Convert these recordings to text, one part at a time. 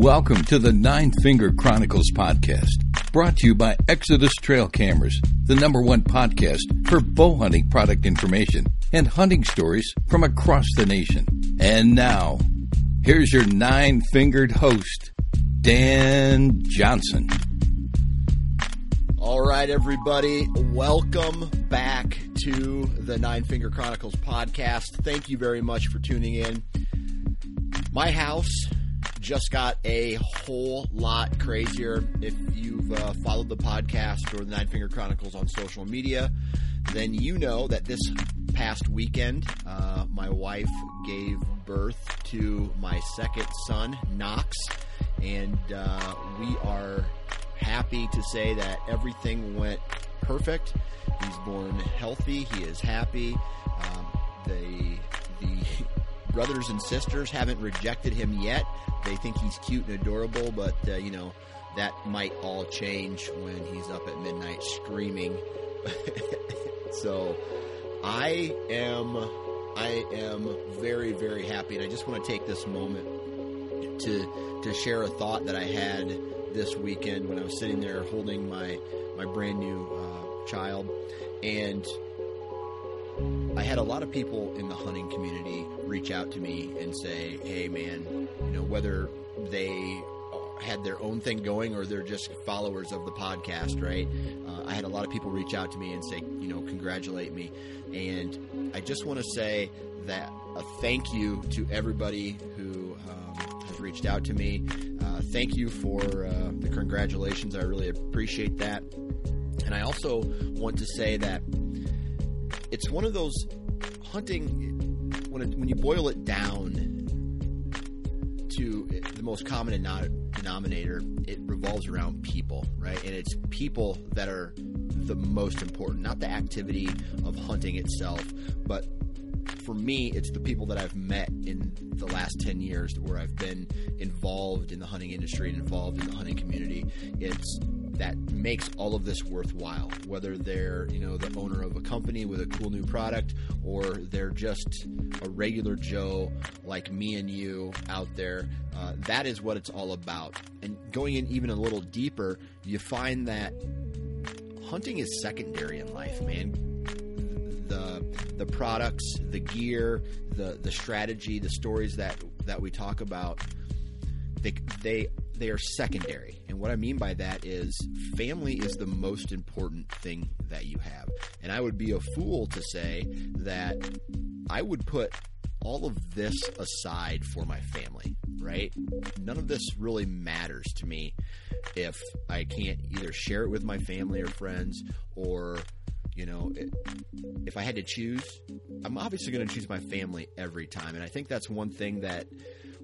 Welcome to the Nine Finger Chronicles podcast, brought to you by Exodus Trail Cameras, the number one podcast for bow hunting product information and hunting stories from across the nation. And now, here's your nine fingered host, Dan Johnson. All right, everybody, welcome back to the Nine Finger Chronicles podcast. Thank you very much for tuning in. My house just got a whole lot crazier. If you've uh, followed the podcast or the Nine Finger Chronicles on social media, then you know that this past weekend, uh, my wife gave birth to my second son, Knox, and uh, we are happy to say that everything went perfect. He's born healthy. He is happy. Um, the the brothers and sisters haven't rejected him yet. They think he's cute and adorable, but uh, you know that might all change when he's up at midnight screaming. so I am I am very very happy, and I just want to take this moment to to share a thought that I had this weekend when I was sitting there holding my my brand new uh, child, and I had a lot of people in the hunting community reach out to me and say, "Hey, man, you know whether they had their own thing going or they're just followers of the podcast, right? Uh, I had a lot of people reach out to me and say, you know, congratulate me, and I just want to say that a thank you to everybody who um, has reached out to me. Uh, thank you for uh, the congratulations. I really appreciate that, and I also want to say that it's one of those hunting when it, when you boil it down to the most common denominator, it revolves around people, right? And it's people that are the most important, not the activity of hunting itself, but for me, it's the people that I've met in the last 10 years where I've been involved in the hunting industry and involved in the hunting community. It's that makes all of this worthwhile, whether they're, you know, the owner of a company with a cool new product or they're just a regular Joe like me and you out there. Uh, that is what it's all about. And going in even a little deeper, you find that hunting is secondary in life, man the the products, the gear, the the strategy, the stories that that we talk about, they they they are secondary. And what I mean by that is family is the most important thing that you have. And I would be a fool to say that I would put all of this aside for my family, right? None of this really matters to me if I can't either share it with my family or friends or you know, if I had to choose, I'm obviously going to choose my family every time. And I think that's one thing that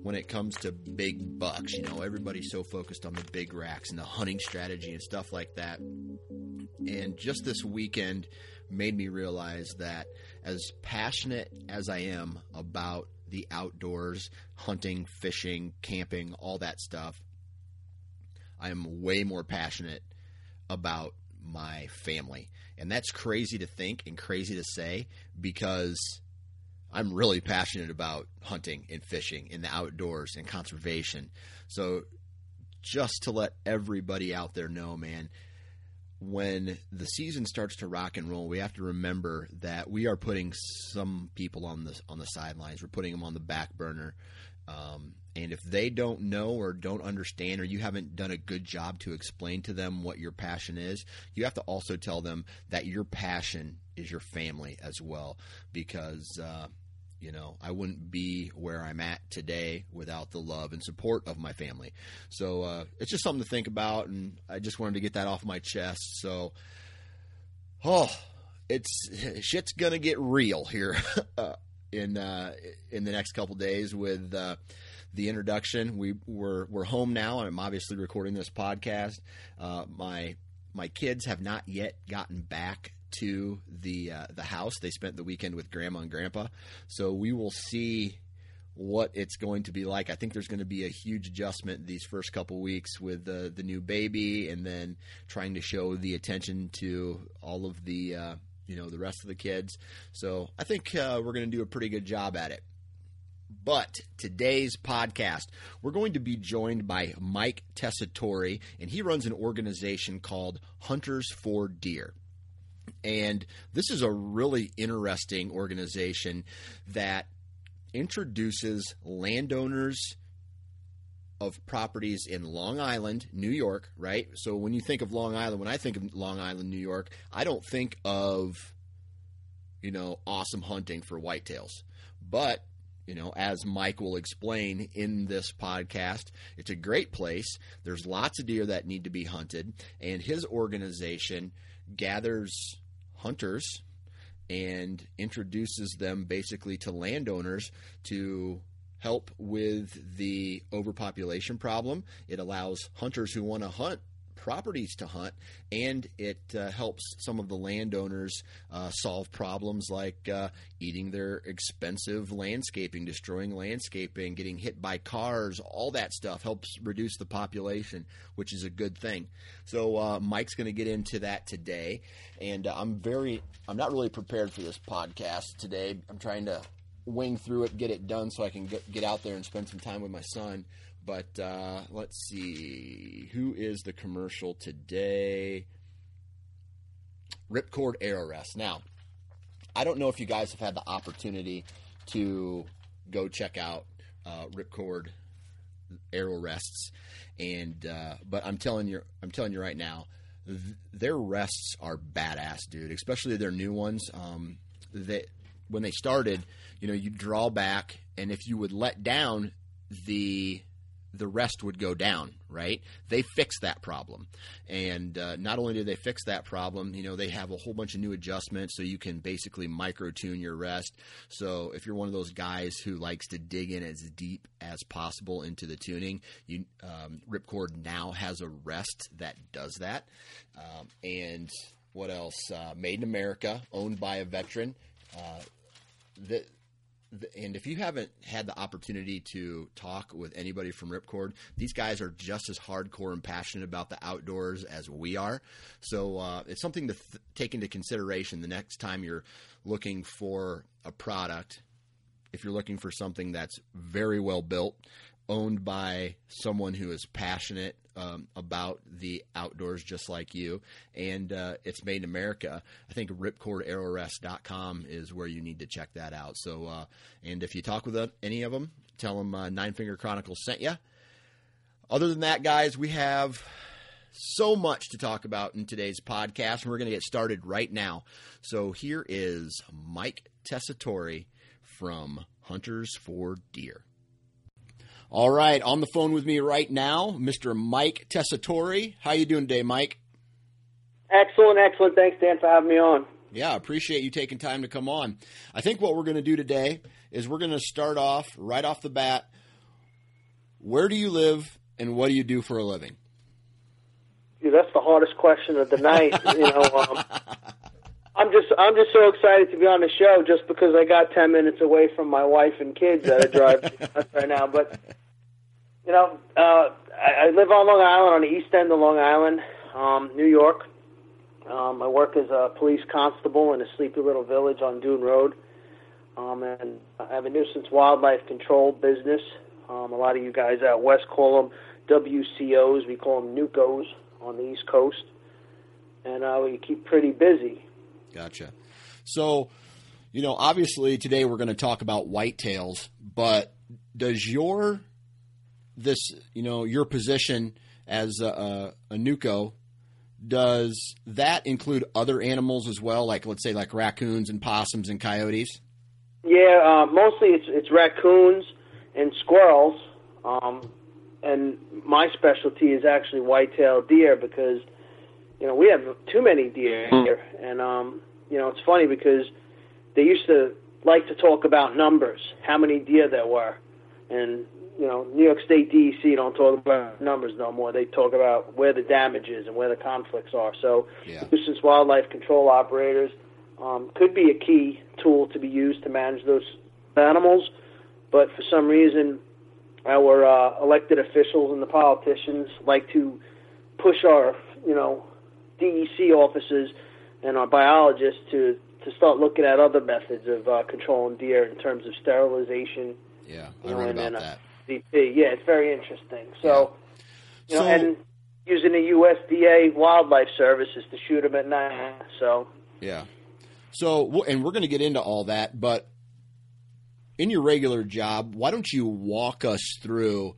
when it comes to big bucks, you know, everybody's so focused on the big racks and the hunting strategy and stuff like that. And just this weekend made me realize that as passionate as I am about the outdoors, hunting, fishing, camping, all that stuff, I am way more passionate about my family. And that's crazy to think and crazy to say because I'm really passionate about hunting and fishing in the outdoors and conservation. So just to let everybody out there know, man, when the season starts to rock and roll, we have to remember that we are putting some people on the on the sidelines. We're putting them on the back burner. Um, and if they don't know or don't understand, or you haven't done a good job to explain to them what your passion is, you have to also tell them that your passion is your family as well. Because, uh, you know, I wouldn't be where I'm at today without the love and support of my family. So uh, it's just something to think about, and I just wanted to get that off my chest. So, oh, it's shit's gonna get real here uh, in uh, in the next couple days with uh, the introduction. We we're we're home now, I'm obviously recording this podcast. Uh, my my kids have not yet gotten back to the uh, the house. They spent the weekend with grandma and grandpa, so we will see what it's going to be like. I think there's going to be a huge adjustment these first couple weeks with the the new baby, and then trying to show the attention to all of the uh, you know the rest of the kids. So I think uh, we're going to do a pretty good job at it. But today's podcast, we're going to be joined by Mike Tessitore, and he runs an organization called Hunters for Deer. And this is a really interesting organization that introduces landowners of properties in Long Island, New York, right? So when you think of Long Island, when I think of Long Island, New York, I don't think of, you know, awesome hunting for whitetails. But, you know, as Mike will explain in this podcast, it's a great place. There's lots of deer that need to be hunted, and his organization gathers hunters and introduces them basically to landowners to help with the overpopulation problem. It allows hunters who want to hunt properties to hunt, and it uh, helps some of the landowners uh, solve problems like uh, eating their expensive landscaping, destroying landscaping, getting hit by cars, all that stuff helps reduce the population, which is a good thing. So uh, Mike's going to get into that today, and uh, I'm very, I'm not really prepared for this podcast today. I'm trying to wing through it, get it done, so I can get, get out there and spend some time with my son. But uh, let's see. Who is the commercial today? Ripcord Arrow Rest. Now, I don't know if you guys have had the opportunity to go check out uh, Ripcord Arrow Rests, and uh, but I'm telling you, I'm telling you right now, th- their rests are badass, dude. Especially their new ones. Um, that when they started, you know, you draw back, and if you would let down the the rest would go down, right? They fixed that problem. And uh, not only did they fix that problem, you know, they have a whole bunch of new adjustments so you can basically micro tune your rest. So if you're one of those guys who likes to dig in as deep as possible into the tuning, you um, Ripcord now has a rest that does that. Um, and what else? Uh, made in America, owned by a veteran. Uh, the, and if you haven't had the opportunity to talk with anybody from Ripcord, these guys are just as hardcore and passionate about the outdoors as we are. So uh, it's something to th- take into consideration the next time you're looking for a product. If you're looking for something that's very well built, owned by someone who is passionate um, about the outdoors just like you, and uh, it's made in America. I think ripcordarrowrest.com is where you need to check that out. So, uh, and if you talk with any of them, tell them uh, Nine Finger Chronicles sent you. Other than that, guys, we have so much to talk about in today's podcast, and we're going to get started right now. So here is Mike Tessitore from Hunters for Deer. All right, on the phone with me right now, Mr. Mike Tessitore. How you doing today, Mike? Excellent, excellent. Thanks, Dan, for having me on. Yeah, appreciate you taking time to come on. I think what we're going to do today is we're going to start off right off the bat. Where do you live, and what do you do for a living? Dude, that's the hardest question of the night. you know, um, I'm just I'm just so excited to be on the show just because I got ten minutes away from my wife and kids that I drive right now. But you know, uh, I, I live on Long Island, on the east end of Long Island, um, New York. Um, I work as a police constable in a sleepy little village on Dune Road, um, and I have a nuisance wildlife control business. Um, a lot of you guys out west call them WCOs. We call them NUCOs on the East Coast, and uh, we keep pretty busy. Gotcha. So, you know, obviously today we're going to talk about whitetails, but does your this you know your position as a, a, NUCO does that include other animals as well, like let's say like raccoons and possums and coyotes? Yeah, uh, mostly it's it's raccoons and squirrels, um, and my specialty is actually white-tailed deer because you know we have too many deer here, and um, you know it's funny because they used to like to talk about numbers, how many deer there were, and you know, New York State DEC don't talk about numbers no more. They talk about where the damage is and where the conflicts are. So, Yeah. nuisance wildlife control operators um, could be a key tool to be used to manage those animals. But for some reason, our uh, elected officials and the politicians like to push our, you know, DEC officers and our biologists to to start looking at other methods of uh, controlling deer in terms of sterilization, Yeah, I read and about then uh, that. VP. Yeah, it's very interesting. So, you know, So- and using the USDA Wildlife Services to shoot them at night. So, Yeah. So, and we're going to get into all that, but in your regular job, why don't you walk us through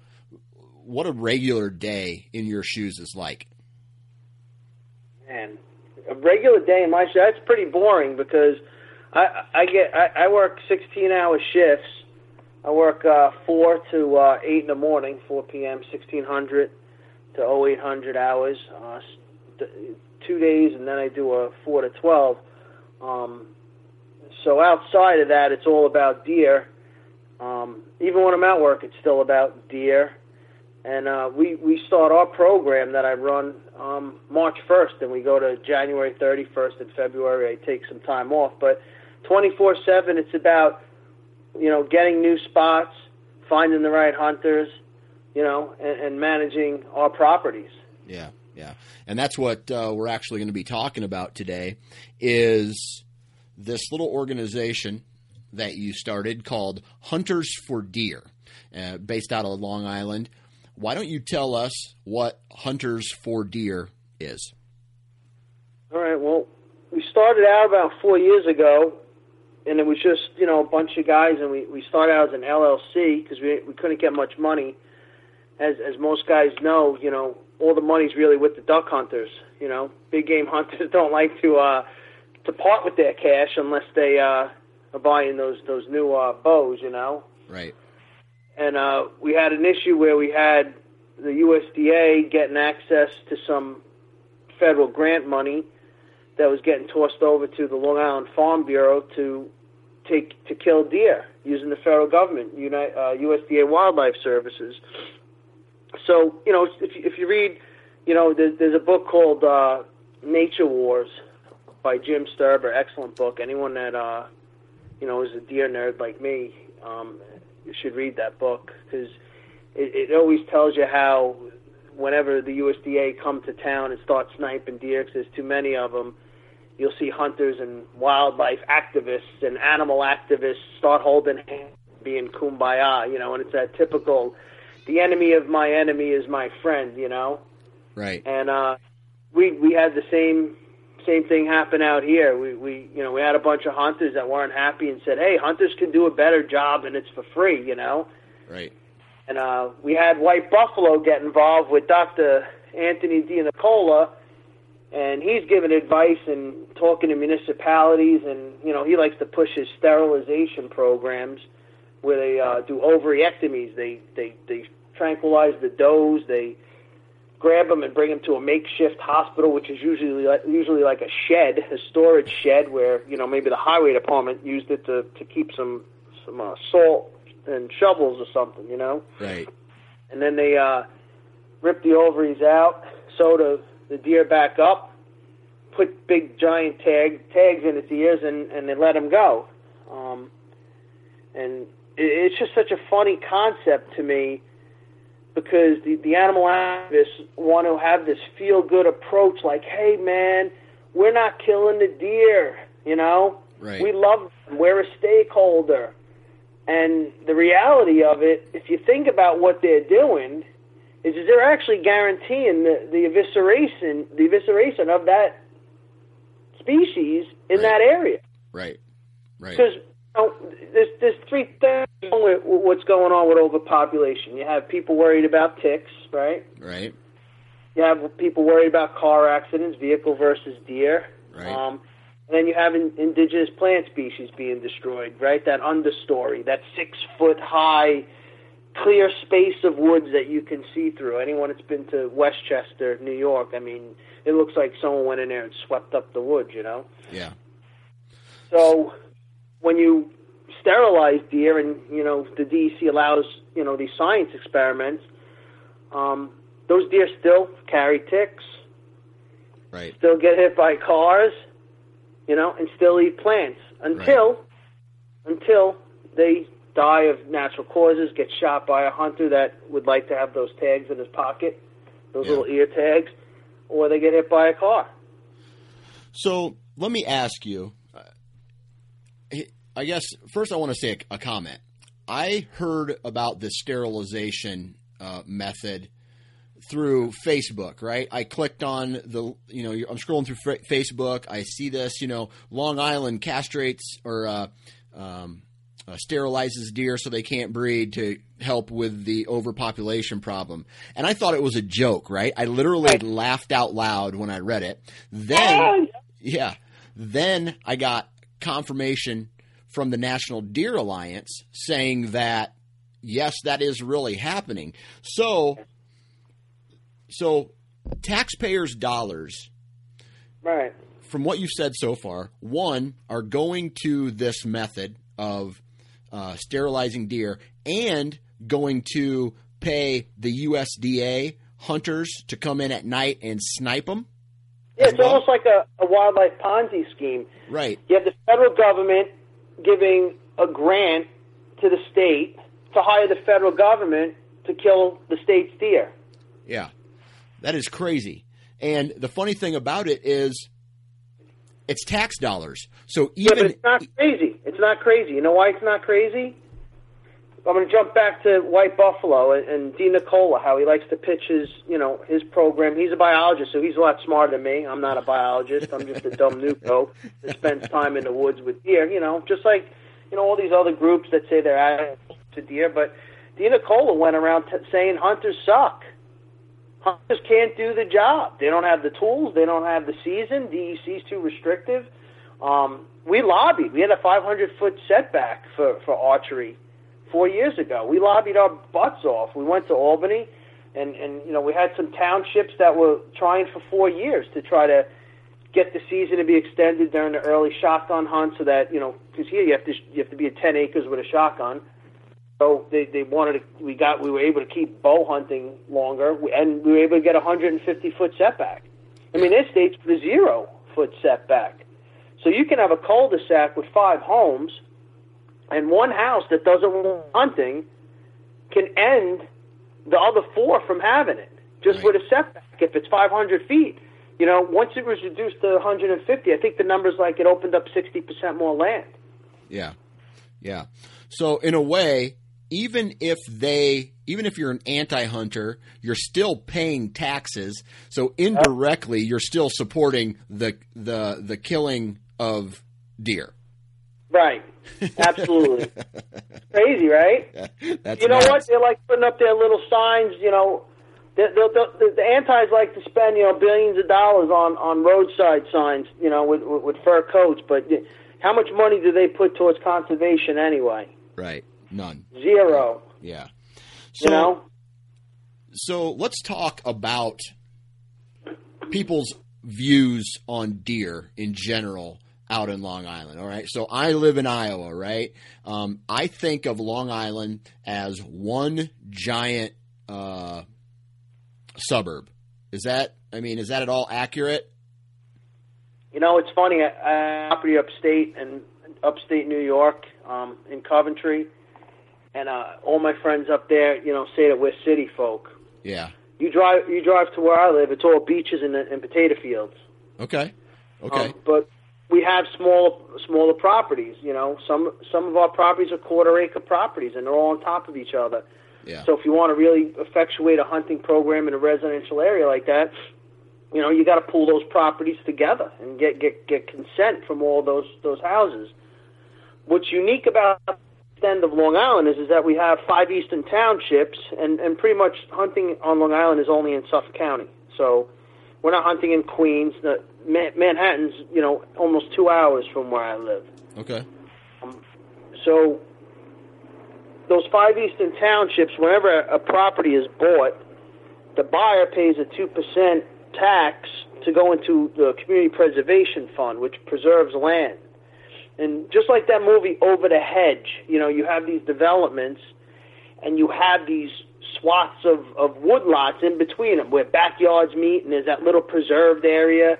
what a regular day in your shoes is like? Man, a regular day in my shift that's pretty boring because I I get I, I work 16 hour shifts. I work uh, four to uh, eight in the morning, 4 p.m. 1600 to 0800 hours, uh, two days, and then I do a four to 12. Um, so outside of that, it's all about deer. Um, even when I'm at work, it's still about deer. And uh, we we start our program that I run um, March 1st, and we go to January 31st and February. I take some time off, but 24/7, it's about you know getting new spots, finding the right hunters, you know, and, and managing our properties. Yeah, yeah, and that's what uh, we're actually going to be talking about today. Is this little organization that you started called Hunters for Deer, uh, based out of Long Island? Why don't you tell us what Hunters for Deer is? All right. Well, we started out about four years ago, and it was just you know a bunch of guys, and we we started out as an LLC because we we couldn't get much money. As as most guys know, you know all the money's really with the duck hunters. You know, big game hunters don't like to uh, to part with their cash unless they uh, are buying those those new uh, bows. You know, Right. And uh, we had an issue where we had the USDA getting access to some federal grant money that was getting tossed over to the Long Island Farm Bureau to take to kill deer using the federal government, Uni- uh, USDA Wildlife Services. So you know, if you, if you read, you know, there's, there's a book called uh, Nature Wars by Jim Sterba. Excellent book. Anyone that uh, you know is a deer nerd like me, um, should read that book because it, it always tells you how whenever the USDA come to town and start sniping deer, 'cause there's too many of them, you'll see hunters and wildlife activists and animal activists start holding hands, being kumbaya, you know, and it's that typical, the enemy of my enemy is my friend, you know Right. and uh, we we had the same same thing happen out here. We we you know we had a bunch of hunters that weren't happy and said, "Hey, hunters can do a better job and it's for free," you know. Right. And uh, we had White Buffalo get involved with Dr. Anthony DeNicola, and he's giving advice and talking to municipalities, and you know he likes to push his sterilization programs where they uh, do ovariectomies. They they they tranquilize the does. They grab them and bring them to a makeshift hospital, which is usually like, usually like a shed, a storage shed, where you know maybe the highway department used it to to keep some some uh, salt and shovels or something, you know. Right. And then they uh, rip the ovaries out, sew the the deer back up, put big giant tag tags in its ears, and and they let him go. Um, and it, it's just such a funny concept to me because the, the animal activists want to have this feel good approach like, hey, man, we're not killing the deer, you know? Right. We love them. We're a stakeholder. And the reality of it, if you think about what they're doing, is they're actually guaranteeing the, the evisceration the evisceration of that species in Right. that area. Right. Right. Because you know, there's there's three things with what's going on with overpopulation. You have people worried about ticks, right? Right. You have people worried about car accidents, vehicle versus deer. Right. Um, and then you have in, indigenous plant species being destroyed, right? That understory, that six foot high, clear space of woods that you can see through. Anyone that's been to Westchester, New York, I mean, it looks like someone went in there and swept up the woods, you know? Yeah. So when you sterilize deer, and you know the DEC allows you know these science experiments. Um, those deer still carry ticks, Right. still get hit by cars, you know, and still eat plants until until they die of natural causes, get shot by a hunter that would like to have those tags in his pocket, those Yeah. little ear tags, or they get hit by a car. So let me ask you. I guess first I want to say a, a comment. I heard about this sterilization uh, method through Facebook. Right, I clicked on the. You know, I'm scrolling through fa- Facebook. I see this. You know, Long Island castrates or uh, um, uh, sterilizes deer so they can't breed to help with the overpopulation problem. And I thought it was a joke. Right, I literally Right. laughed out loud when I read it. Oh, Then. Yeah. Then I got confirmation from the National Deer Alliance saying that yes, that is really happening. So so taxpayers' dollars Right. from what you've said so far, one are going to this method of uh, sterilizing deer and going to pay the USDA hunters to come in at night and snipe them. Yeah, it's well? almost like a, a wildlife Ponzi scheme. Right. You have the federal government giving a grant to the state to hire the federal government to kill the state's deer. Yeah. That is crazy. And the funny thing about it is it's tax dollars. So Yeah, even it's not crazy. It's not crazy. You know why it's not crazy? I'm going to jump back to White Buffalo and, and DeNicola, how he likes to pitch his, you know, his program. He's a biologist, so he's a lot smarter than me. I'm not a biologist. I'm just a dumb nuco that spends time in the woods with deer. You know, just like, you know, all these other groups that say they're advocates to deer. But DeNicola went around t- saying hunters suck. Hunters can't do the job. They don't have the tools. They don't have the season. DEC's too restrictive. Um, we lobbied. We had a 500 foot setback for, for archery four years ago. We lobbied our butts off. We went to Albany, and and you know we had some townships that were trying for four years to try to get the season to be extended during the early shotgun hunt, so that you know because here you have to you have to be at 10 acres with a shotgun. So they they wanted to, we got we were able to keep bow hunting longer, and we were able to get a 150 foot setback. I mean, there's states a zero foot setback. So you can have a cul-de-sac with five homes, and one house that doesn't want hunting can end the other four from having it just Right. with a setback. If it's 500 feet, you know, once it was reduced to 150, I think the numbers like it opened up 60% more land. Yeah. Yeah. So in a way, even if they even if you're an anti-hunter, you're still paying taxes. So indirectly, you're still supporting the the the killing of deer. Right. Absolutely. Crazy, right? That's you know nuts. what? They're like putting up their little signs. You know, they'll, they'll, they'll, the antis like to spend you know billions of dollars on on roadside signs. You know, with with, with fur coats. But how much money do they put towards conservation anyway? Right. None. Zero. Yeah. So you know. so let's talk about people's views on deer in general out in Long Island. All right. So I live in Iowa, right? Um, I think of Long Island as one giant uh, suburb. Is that? I mean, is that at all accurate? You know, it's funny. I, I property upstate and upstate New York, um, in Coventry, and uh, all my friends up there, you know, say that we're city folk. Yeah. You drive, you drive to where I live. It's all beaches and, and potato fields. Okay. Okay. Um, but we have small, smaller properties. You know, some some of our properties are quarter acre properties, and they're all on top of each other. yeah. So if you want to really effectuate a hunting program in a residential area like that, you know, you got to pull those properties together and get get get consent from all those those houses. What's unique about the end of Long Island is is that we have five eastern townships, and and pretty much hunting on Long Island is only in Suffolk County. So we're not hunting in Queens. The, Ma- Manhattan's you know almost two hours from where I live. okay. Um, so those five eastern townships, whenever a property is bought, the buyer pays a two percent tax to go into the community preservation fund, which preserves land. And just like that movie Over the Hedge, you know, you have these developments and you have these swaths of, of woodlots in between them where backyards meet and there's that little preserved area.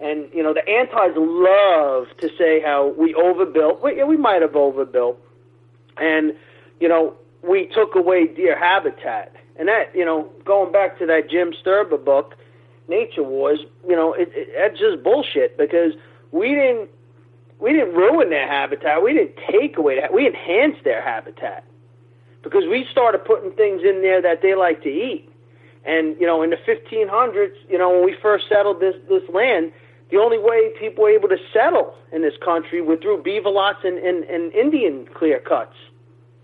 And, you know, the antis love to say how we overbuilt. We, we might have overbuilt. And, you know, we took away deer habitat. And that, you know, going back to that Jim Sterba book, Nature Wars, you know, it, it, that's just bullshit because we didn't we didn't ruin their habitat. We didn't take away that. We enhanced their habitat because we started putting things in there that they like to eat. And you know, in the 1500s, you know, when we first settled this this land, the only way people were able to settle in this country were through beaver lots and, and, and Indian clear cuts.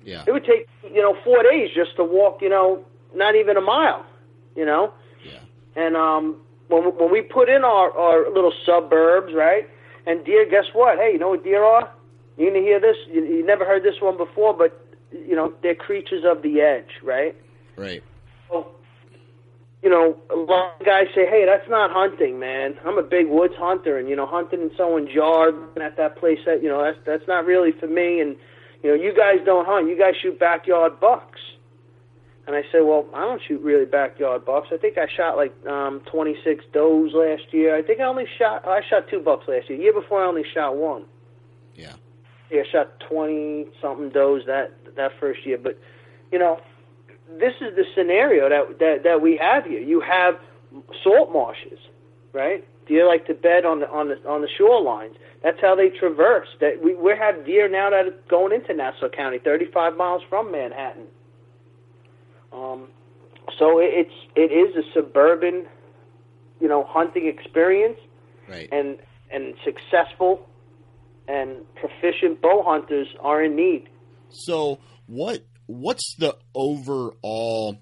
Yeah. It would take you know four days just to walk, you know, not even a mile, you know. Yeah. And um, when when we put in our our little suburbs, right? And deer, guess what? Hey, you know what deer are? You gonna hear this? You, you never heard this one before, but you know they're creatures of the edge, right? Right. So, you know, a lot of guys say, "Hey, that's not hunting, man. I'm a big woods hunter, and you know, hunting in someone's yard and at that place, that you know, that's that's not really for me." And you know, you guys don't hunt. You guys shoot backyard bucks. And I said, "Well, I don't shoot really backyard bucks. I think I shot like um 26 does last year. I think I only shot I shot two bucks last year. The year before, I only shot one. Yeah. I shot 20 something does that that first year. But you know, this is the scenario that that that we have here. You have salt marshes, right? Deer like to bed on the on the on the shorelines. That's how they traverse. That we we have deer now that are going into Nassau County, 35 miles from Manhattan. Um, so it, it's it is a suburban, you know, hunting experience, Right. and and successful and proficient bow hunters are in need. So what what's the overall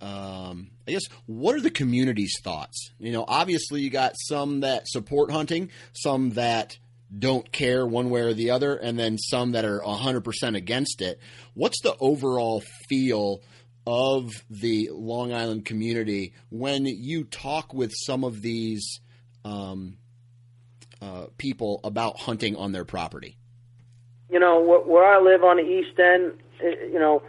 um, I guess what are the community's thoughts? You know, obviously you got some that support hunting, some that don't care one way or the other, and then some that are 100% against it. What's the overall feel of the Long Island community when you talk with some of these um, uh, people about hunting on their property? you know, wh- where I live on the East End, it, you know,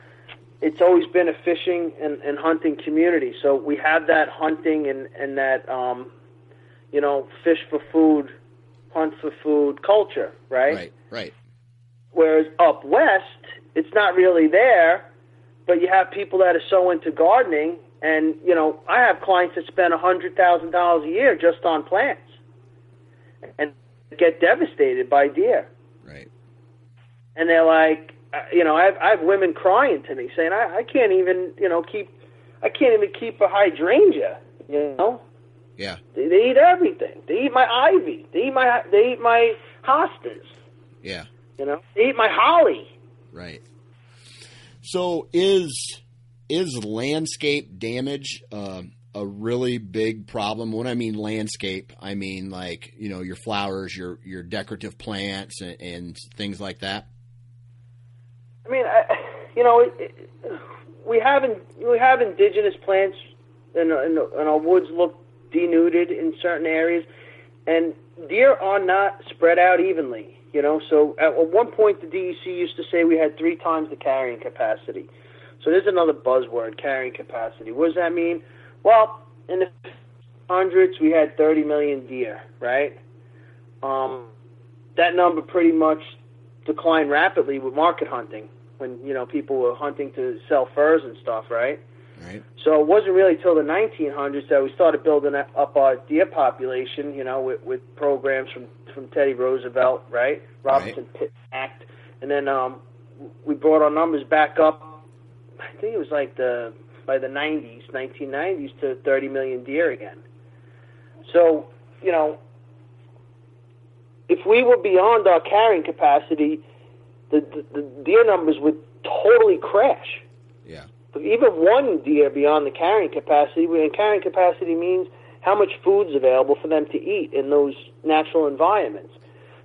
it's always been a fishing and, and hunting community. So we have that hunting and, and that, um, you know, fish for food, hunt for food culture, right? Right, right. Whereas up west, it's not really there, but you have people that are so into gardening. And, you know, I have clients that spend a $100,000 a year just on plants and get devastated by deer Right. and they're like, uh, you know, I have, I have women crying to me saying, I, I can't even, you know, keep, I can't even keep a hydrangea, you know. Yeah. They, they eat everything. They eat my ivy. They eat my, they eat my hostas. Yeah. You know, they eat my holly. Right. So is is landscape damage uh, a really big problem? When I mean landscape, I mean like you know your flowers, your your decorative plants, and, and things like that. I mean, I, you know, we have in, we have indigenous plants, and, and, and our woods look denuded in certain areas, and deer are not spread out evenly. You know, so at one point the DEC used to say we had three times the carrying capacity. So there's another buzzword, carrying capacity. What does that mean? Well, in the hundreds we had 30 million deer, right? Um, that number pretty much declined rapidly with market hunting when you know people were hunting to sell furs and stuff, right? Right. So it wasn't really till the 1900s that we started building up our deer population, you know, with, with programs from from Teddy Roosevelt, right? Robinson Pitt Act, and then um, we brought our numbers back up. I think it was like the by the 90s, 1990s, to 30 million deer again. So you know, if we were beyond our carrying capacity, the, the, the deer numbers would totally crash. Yeah. Even one deer beyond the carrying capacity, and carrying capacity means how much food's available for them to eat in those natural environments.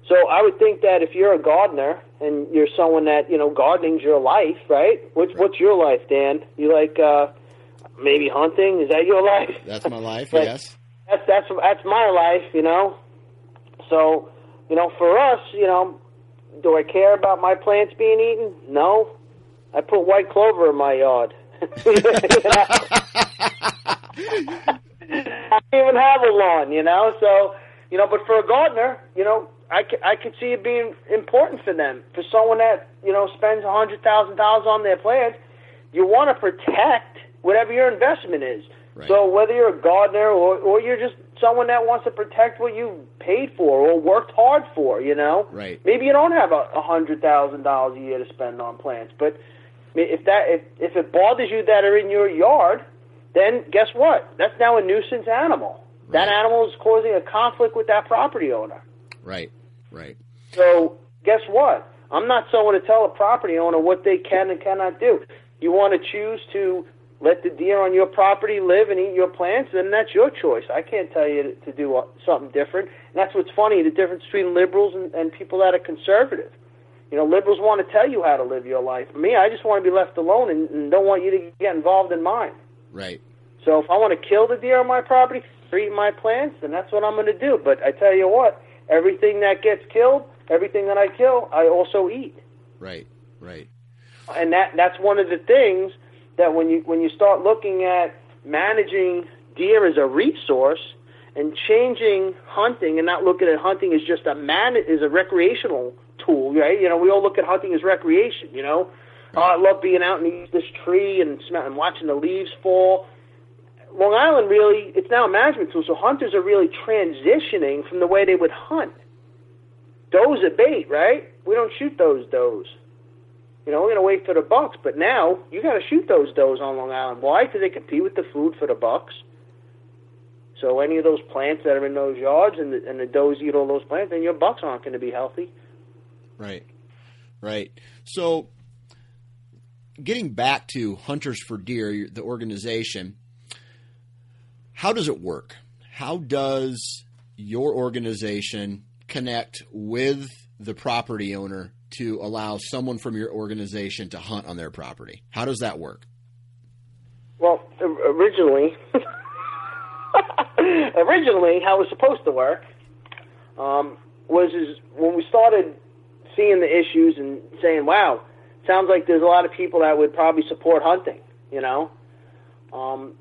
So I would think that if you're a gardener and you're someone that you know gardening's your life, right? What's what's your life, Dan? You like uh, maybe hunting? Is that your life? That's my life. Right. yes. that's that's that's my life, you know. So, you know, for us, you know, do I care about my plants being eaten? No. I put white clover in my yard. I don't even have a lawn, you know. So, you know, but for a gardener, you know, I, c- I could see it being important for them. For someone that you know spends a hundred thousand dollars on their plants, you want to protect whatever your investment is. Right. So whether you're a gardener or or you're just someone that wants to protect what you paid for or worked hard for, you know. Right. Maybe you don't have a, a hundred thousand dollars a year to spend on plants, but if that if if it bothers you that are in your yard, then guess what? That's now a nuisance animal. That animal is causing a conflict with that property owner. Right. Right. So guess what? I'm not someone to tell a property owner what they can and cannot do. You want to choose to let the deer on your property live and eat your plants, then that's your choice. I can't tell you to, do uh, something different. And that's what's funny, the difference between liberals and, and people that are conservative. You know, liberals want to tell you how to live your life. Me, I just want to be left alone and, and don't want you to get involved in mine. Right. So if I want to kill the deer on my property for eating my plants, then that's what I'm going to do. But I tell you what, everything that gets killed, everything that I kill, I also eat. Right. Right. And that that's one of the things that when you when you start looking at managing deer as a resource and changing hunting and not looking at hunting as just a man is a recreational tool, right? You know, we all look at hunting as recreation, you know. Oh, I love being out in the eat this tree and smell and watching the leaves fall. Long Island really, it's now a management tool, so hunters are really transitioning from the way they would hunt. Does are bait, right? We don't shoot those does. You know, we're gonna wait for the bucks, but now you got to shoot those does on Long Island. Why? Because they compete with the food for the bucks. So any of those plants that are in those yards and the, and the does eat all those plants, then your bucks aren't going to be healthy. Right. Right. So, getting back to Hunters for Deer, the organization, how does it work? How does your organization connect with the property owner to allow someone from your organization to hunt on their property? How does that work? Well, originally, originally, how it was supposed to work um, was is when we started seeing the issues and saying, "Wow, sounds like there's a lot of people that would probably support hunting," you know, um,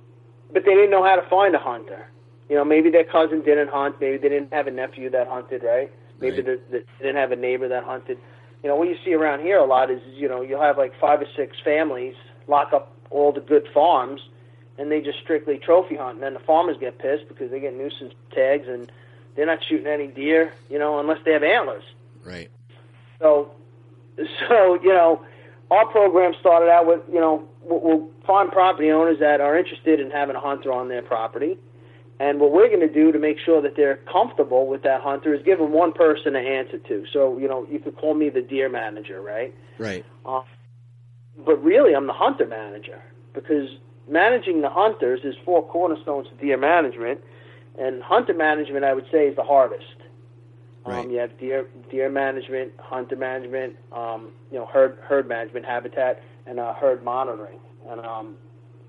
but they didn't know how to find a hunter. You know, maybe their cousin didn't hunt. Maybe they didn't have a nephew that hunted, right? Maybe Right. they, they didn't have a neighbor that hunted. You know, what you see around here a lot is, you know, you'll have like five or six families lock up all the good farms, and they just strictly trophy hunt. And then the farmers get pissed because they get nuisance tags, and they're not shooting any deer, you know, unless they have antlers. Right. So, so you know, our program started out with you know we'll, find property owners that are interested in having a hunter on their property, and what we're going to do to make sure that they're comfortable with that hunter is give them one person to answer to. So you know, you could call me the deer manager, right? Right. Uh, but really, I'm the hunter manager because managing the hunters is four cornerstones of deer management, and hunter management, I would say, is the hardest. Right. Um, you have deer deer management, hunter management, um, you know, herd herd management, habitat, and uh, herd monitoring. And um,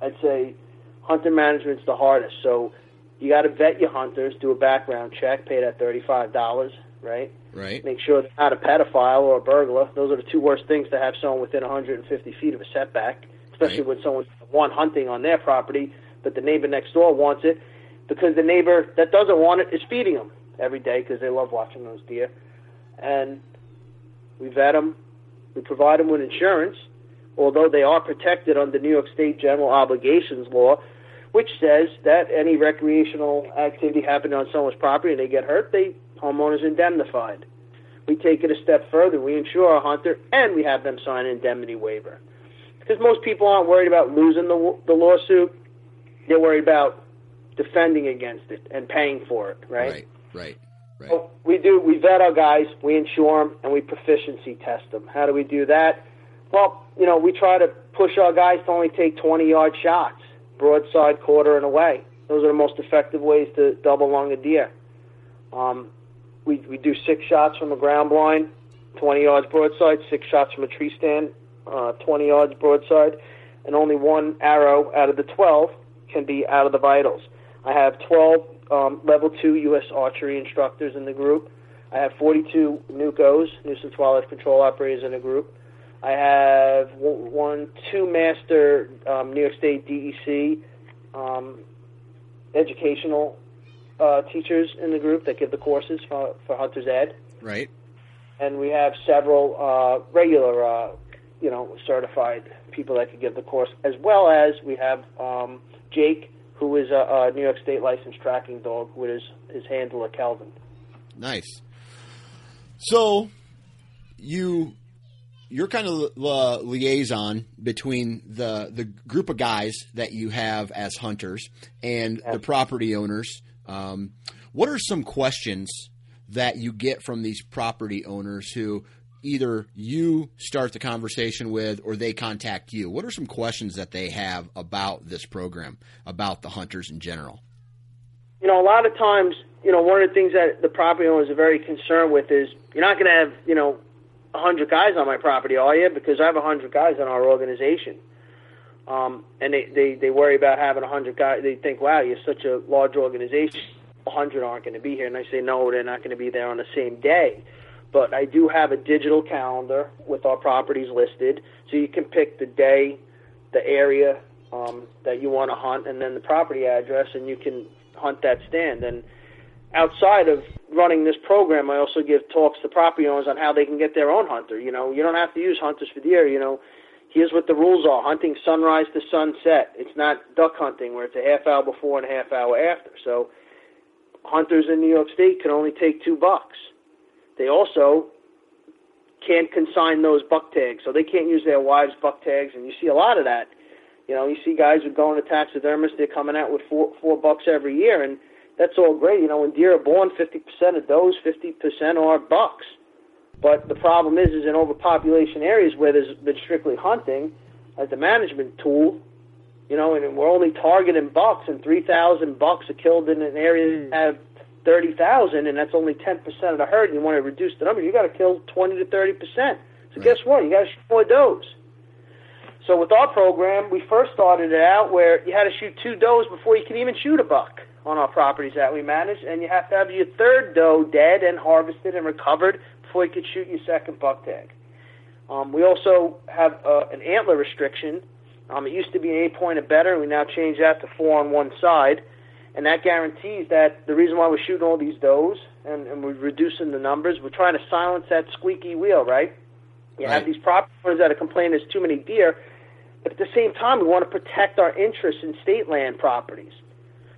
I'd say hunter management's the hardest. So you got to vet your hunters, do a background check, pay that thirty five dollars, right? Right. make sure they're not a pedophile or a burglar. Those are the two worst things to have someone within 150 feet of a setback, especially Right. when someone's one hunting on their property, but the neighbor next door wants it because the neighbor that doesn't want it is feeding them every day because they love watching those deer. And we vet them, we provide them with insurance, although they are protected under New York State General Obligations Law, which says that any recreational activity happening on someone's property and they get hurt, they homeowners indemnified. We take it a step further. We insure our hunter and we have them sign an indemnity waiver. Because most people aren't worried about losing the, the lawsuit, they're worried about defending against it and paying for it, right? Right. Right. Right. So we do. We vet our guys, we insure them, and we proficiency test them. How do we do that? Well, you know, we try to push our guys to only take 20 yard shots, broadside, quarter, and away. Those are the most effective ways to double lung a deer. Um, we we do six shots from a ground blind, 20 yards broadside, six shots from a tree stand, uh, 20 yards broadside, and only one arrow out of the 12 can be out of the vitals. I have 12 um, level two U.S. archery instructors in the group. I have 42 NUCOs, nuisance wildlife control operators in a group. I have one, two master um, New York State DEC um, educational uh, teachers in the group that give the courses for, for Hunters Ed. Right. And we have several uh, regular, uh, you know, certified people that can give the course, as well as we have um, Jake, who is a, a New York State licensed tracking dog with his, his handler, Kelvin. Nice. So you you're kind of the liaison between the the group of guys that you have as hunters and the property owners. Um, what are some questions that you get from these property owners who either you start the conversation with or they contact you? What are some questions that they have about this program, about the hunters in general? You know, a lot of times, you know, one of the things that the property owners are very concerned with is you're not going to have, you know, a hundred guys on my property, are you? Because I have a hundred guys in our organization. Um, and they, they, they worry about having a hundred guys. They think, wow, you're such a large organization. A hundred aren't going to be here. And I say, no, they're not going to be there on the same day. But I do have a digital calendar with our properties listed, so you can pick the day, the area um, that you want to hunt, and then the property address, and you can hunt that stand. And outside of running this program, I also give talks to property owners on how they can get their own hunter. You know, you don't have to use hunters for deer. You know, here's what the rules are: hunting sunrise to sunset. It's not duck hunting where it's a half hour before and a half hour after. So, hunters in New York State can only take two bucks. They also can't consign those buck tags, so they can't use their wives' buck tags, and you see a lot of that. You know, you see guys who go into taxidermists; they're coming out with four four bucks every year, and that's all great. You know, when deer are born, 50% of those, 50% are bucks. But the problem is, is in overpopulation areas where there's been strictly hunting as a management tool, you know, and we're only targeting bucks, and 3,000 bucks are killed in an area that hmm. have 30,000, and that's only 10% of the herd, and you want to reduce the number, you got to kill 20 to 30%. So right. guess what? You got to shoot more does. So with our program, we first started it out where you had to shoot two does before you could even shoot a buck on our properties that we manage, and you have to have your third doe dead and harvested and recovered before you could shoot your second buck tag. Um, we also have uh, an antler restriction. Um, it used to be an eight point or better. We now change that to four on one side, and that guarantees that the reason why we're shooting all these does and, and we're reducing the numbers, we're trying to silence that squeaky wheel, right? You right. have these property owners that are complaining there's too many deer, but at the same time, we want to protect our interests in state land properties.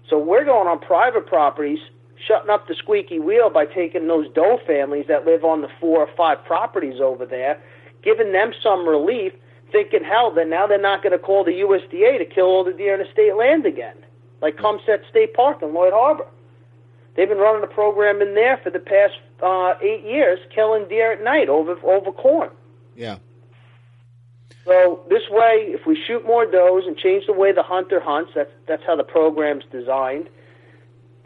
So we're going on private properties, shutting up the squeaky wheel by taking those doe families that live on the four or five properties over there, giving them some relief, thinking, hell, then now they're not going to call the USDA to kill all the deer in the state land again, like Caumsett State Park in Lloyd Harbor. They've been running a program in there for the past uh, eight years, killing deer at night over over corn. Yeah. So this way, if we shoot more does and change the way the hunter hunts, that's that's how the program's designed.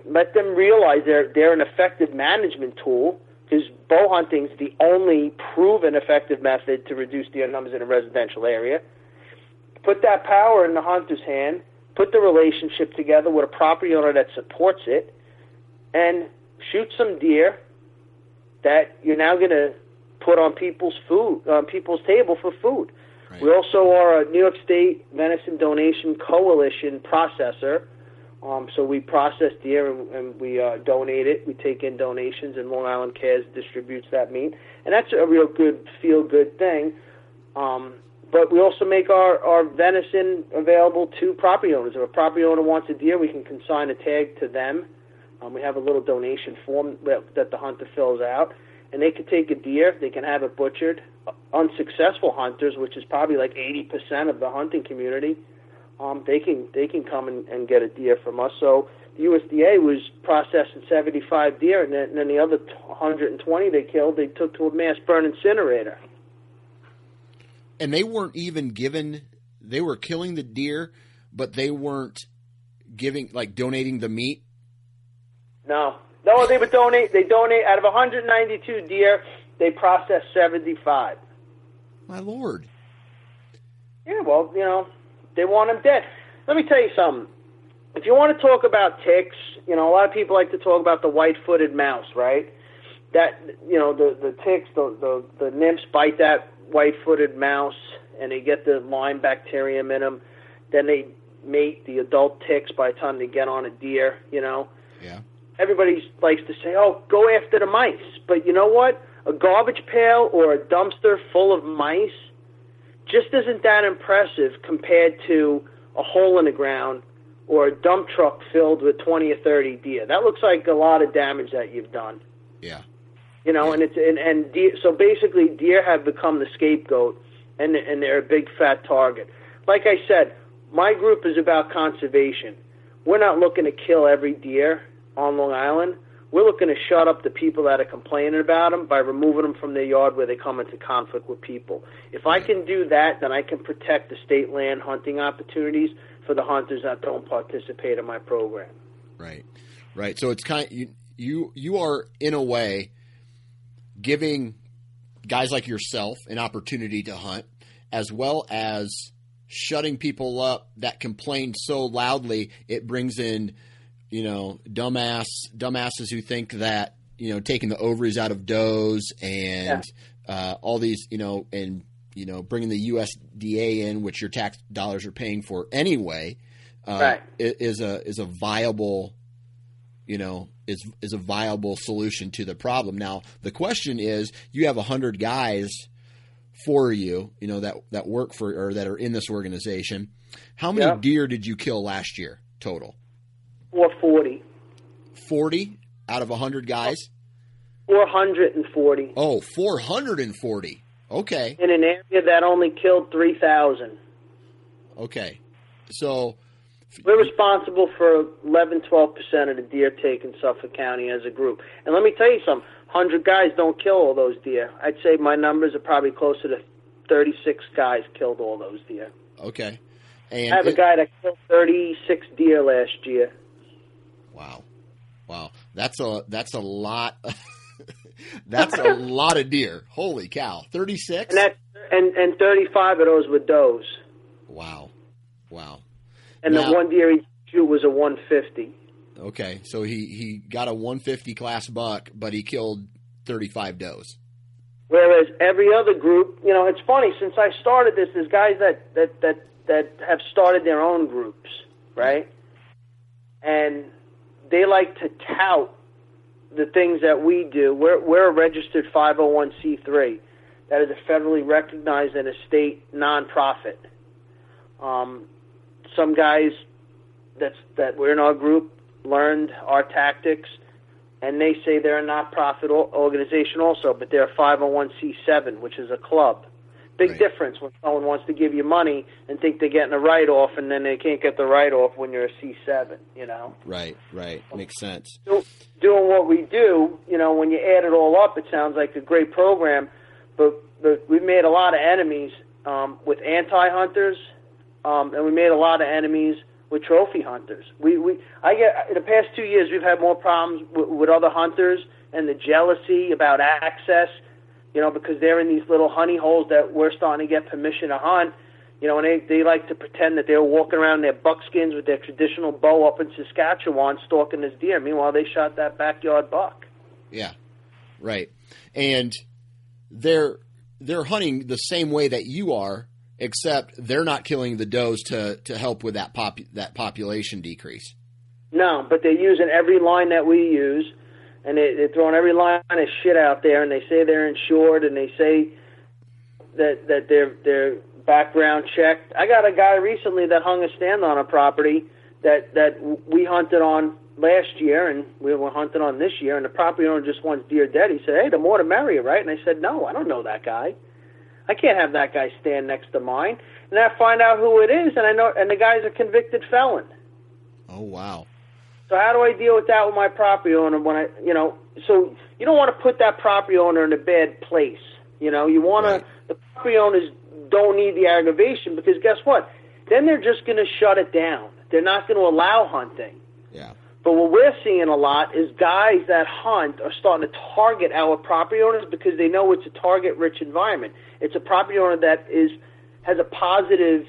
Let them realize they're they're an effective management tool because bow hunting is the only proven effective method to reduce deer numbers in a residential area. Put that power in the hunter's hand. Put the relationship together with a property owner that supports it, and shoot some deer that you're now going to put on people's food on people's table for food. Right. We also are a New York State Venison Donation Coalition processor. Um, so we process deer and, and we uh, donate it. We take in donations, and Long Island Cares distributes that meat, and that's a real good feel good thing. Um, but we also make our, our venison available to property owners. If a property owner wants a deer, we can consign a tag to them. Um, we have a little donation form that, that the hunter fills out, and they can take a deer, they can have it butchered, unsuccessful hunters, which is probably like 80% of the hunting community, um, they can they can come and, and get a deer from us. So the USDA was processing 75 deer, and then, and then the other 120 they killed, they took to a mass burn incinerator. And they weren't even given; they were killing the deer, but they weren't giving like donating the meat. No, no, they would donate. They donate out of 192 deer they process 75. My lord. Yeah, well, you know, they want them dead. Let me tell you something. If you want to talk about ticks, you know, a lot of people like to talk about the white-footed mouse, right? that you know the the ticks, the the, the nymphs bite that white-footed mouse, and they get the Lyme bacterium in them. Then they mate the adult ticks by the time they get on a deer. You know. Yeah. Everybody likes to say, "Oh, go after the mice," but you know what? A garbage pail or a dumpster full of mice just isn't that impressive compared to a hole in the ground or a dump truck filled with 20 or 30 deer. That looks like a lot of damage that you've done. Yeah. You know, and it's and, and deer, so basically deer have become the scapegoat and and they're a big fat target. Like I said, my group is about conservation. We're not looking to kill every deer on Long Island. We're looking to shut up the people that are complaining about them by removing them from their yard where they come into conflict with people. If I can do that, then I can protect the state land hunting opportunities for the hunters that don't participate in my program. Right. Right. So it's kind you you you are in a way giving guys like yourself an opportunity to hunt as well as shutting people up that complain so loudly it brings in you know dumbass dumbasses who think that you know taking the ovaries out of does and uh, all these you know and you know bringing the USDA in which your tax dollars are paying for anyway uh, Right. is a is a viable you know is is a viable solution to the problem. Now the question is, you have a hundred guys for you, you know that that work for or that are in this organization. How many Yeah. deer did you kill last year total? 440. Forty out of a hundred guys. 440 Oh, 440. Okay, in an area that only killed 3,000. okay. So We're responsible for 11, 12% of the deer take in Suffolk County as a group. And let me tell you something 100 guys don't kill all those deer. I'd say my numbers are probably closer to 36 guys killed all those deer. okay, and I have a guy that killed 36 deer last year. Wow, wow, that's a that's a lot. that's a lot of deer. Holy cow, thirty six. And, that, and, and 35 of those were does. Wow, wow. And Now- the one deer he shoot was a 150. Okay, so he he got a 150 class buck, but he killed 35 does. Whereas every other group, you know, it's funny since I started this. There's guys that that that that have started their own groups, right? And they like to tout the things that we do. We're we're a registered 501c3 that is a federally recognized and a state nonprofit. Um, some guys that's that were in our group learned our tactics and they say they're a not-profit organization also, but they're a 501c7, which is a club. Big Right. difference when someone wants to give you money and think they're getting a write-off, and then they can't get the write-off when you're a C7. You know, Right, right, makes sense. Do, doing what we do, you know, when you add it all up, it sounds like a great program, but but we've made a lot of enemies um, with anti-hunters, um, and we made a lot of enemies with trophy hunters. We we I get in the past two years we've had more problems with, with other hunters and the jealousy about access, you know, because they're in these little honey holes that we're starting to get permission to hunt. You know, and they they like to pretend that they're walking around in their buckskins with their traditional bow up in Saskatchewan stalking this deer. Meanwhile, they shot that backyard buck. Yeah, right. And they're they're hunting the same way that you are, except they're not killing the does to to help with that pop that population decrease. No, but they're using every line that we use, and they, they're throwing every line of shit out there, and they say they're insured, and they say that that they're they're background checked. I got a guy recently that hung a stand on a property that that we hunted on last year, and we were hunting on this year, and the property owner just wants deer dead. He said, "Hey, the more the merrier, right?" And I said, "No, I don't know that guy. I can't have that guy stand next to mine." And I find out who it is, and I know, and the guy's a convicted felon. Oh wow. So how do I deal with that with my property owner when I, you know, so you don't want to put that property owner in a bad place. You know, you want Right. to, the property owners don't need the aggravation because guess what? Then they're just going to shut it down. They're not going to allow hunting. Yeah. But what we're seeing a lot is guys that hunt are starting to target our property owners because they know it's a target rich environment. It's a property owner that is has a positive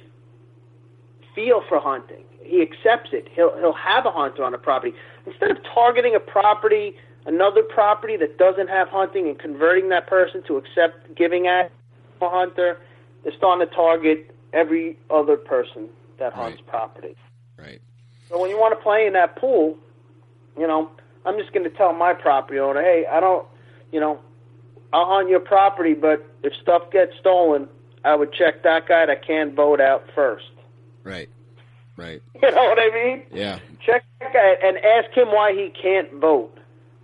feel for hunting. He accepts it. He'll he'll have a hunter on a property. Instead of targeting a property another property that doesn't have hunting and converting that person to accept giving at a hunter, they're starting to target every other person that hunts Right. property. Right. So when you want to play in that pool, you know, I'm just going to tell my property owner, hey, I don't, you know, I'll hunt your property, but if stuff gets stolen, I would check that guy that can vote out first. Right. Right. You know what I mean? Yeah. Check that guy and ask him why he can't vote.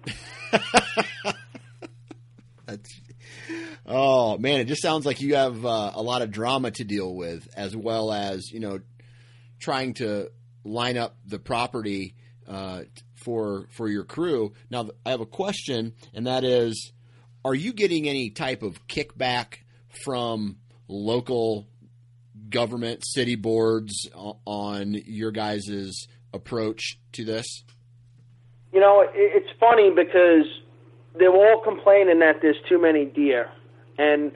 That's. Oh man, it just sounds like you have uh, a lot of drama to deal with, as well as you know, trying to line up the property uh, for for your crew. Now, I have a question, and that is, are you getting any type of kickback from local government, city boards on your guys' approach to this? You know, it's funny because they were all complaining that there's too many deer. And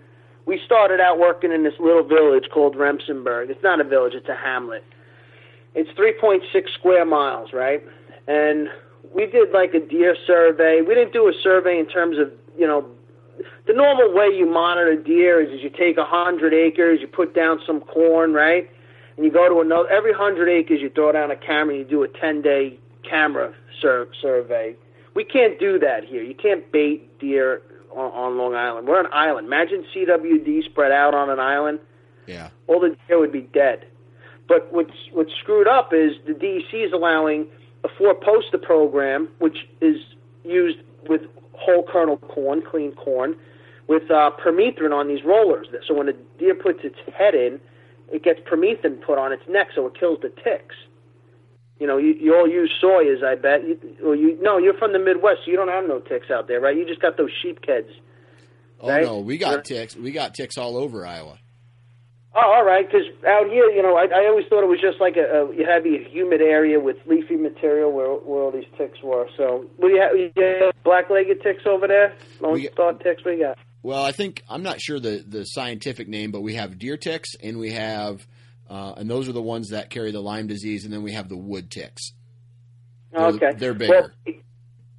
we started out working in this little village called Remsenburg. It's not a village, it's a hamlet. It's 3.6 square miles, right? And we did like a deer survey. We didn't do a survey in terms of, you know, the normal way you monitor deer is, is you take a hundred acres, you put down some corn, right? And you go to another, every hundred acres you throw down a camera and you do a 10 day camera sur- survey. We can't do that here. You can't bait deer on, on Long Island. We're an island. Imagine CWD spread out on an island. Yeah. All the deer would be dead. But what's what's screwed up is the DEC is allowing four poster program, which is used with whole kernel corn, clean corn, with uh, permethrin on these rollers. So when a deer puts its head in, it gets permethrin put on its neck, so it kills the ticks. You know, you, you all use soyas, I bet. You, or you no, you're from the Midwest, so you don't have no ticks out there, right? You just got those sheep kids. Oh Right? no, we got ticks. We got ticks all over Iowa. Oh, all right. Because out here, you know, I, I always thought it was just like a, a you have a humid area with leafy material where where all these ticks were. So, what do you have? You have black-legged ticks over there? Lone star ticks. What do you got? Well, I think I'm not sure the the scientific name, but we have deer ticks and we have, uh, and those are the ones that carry the Lyme disease, and then we have the wood ticks. They're- okay, they're bigger. it-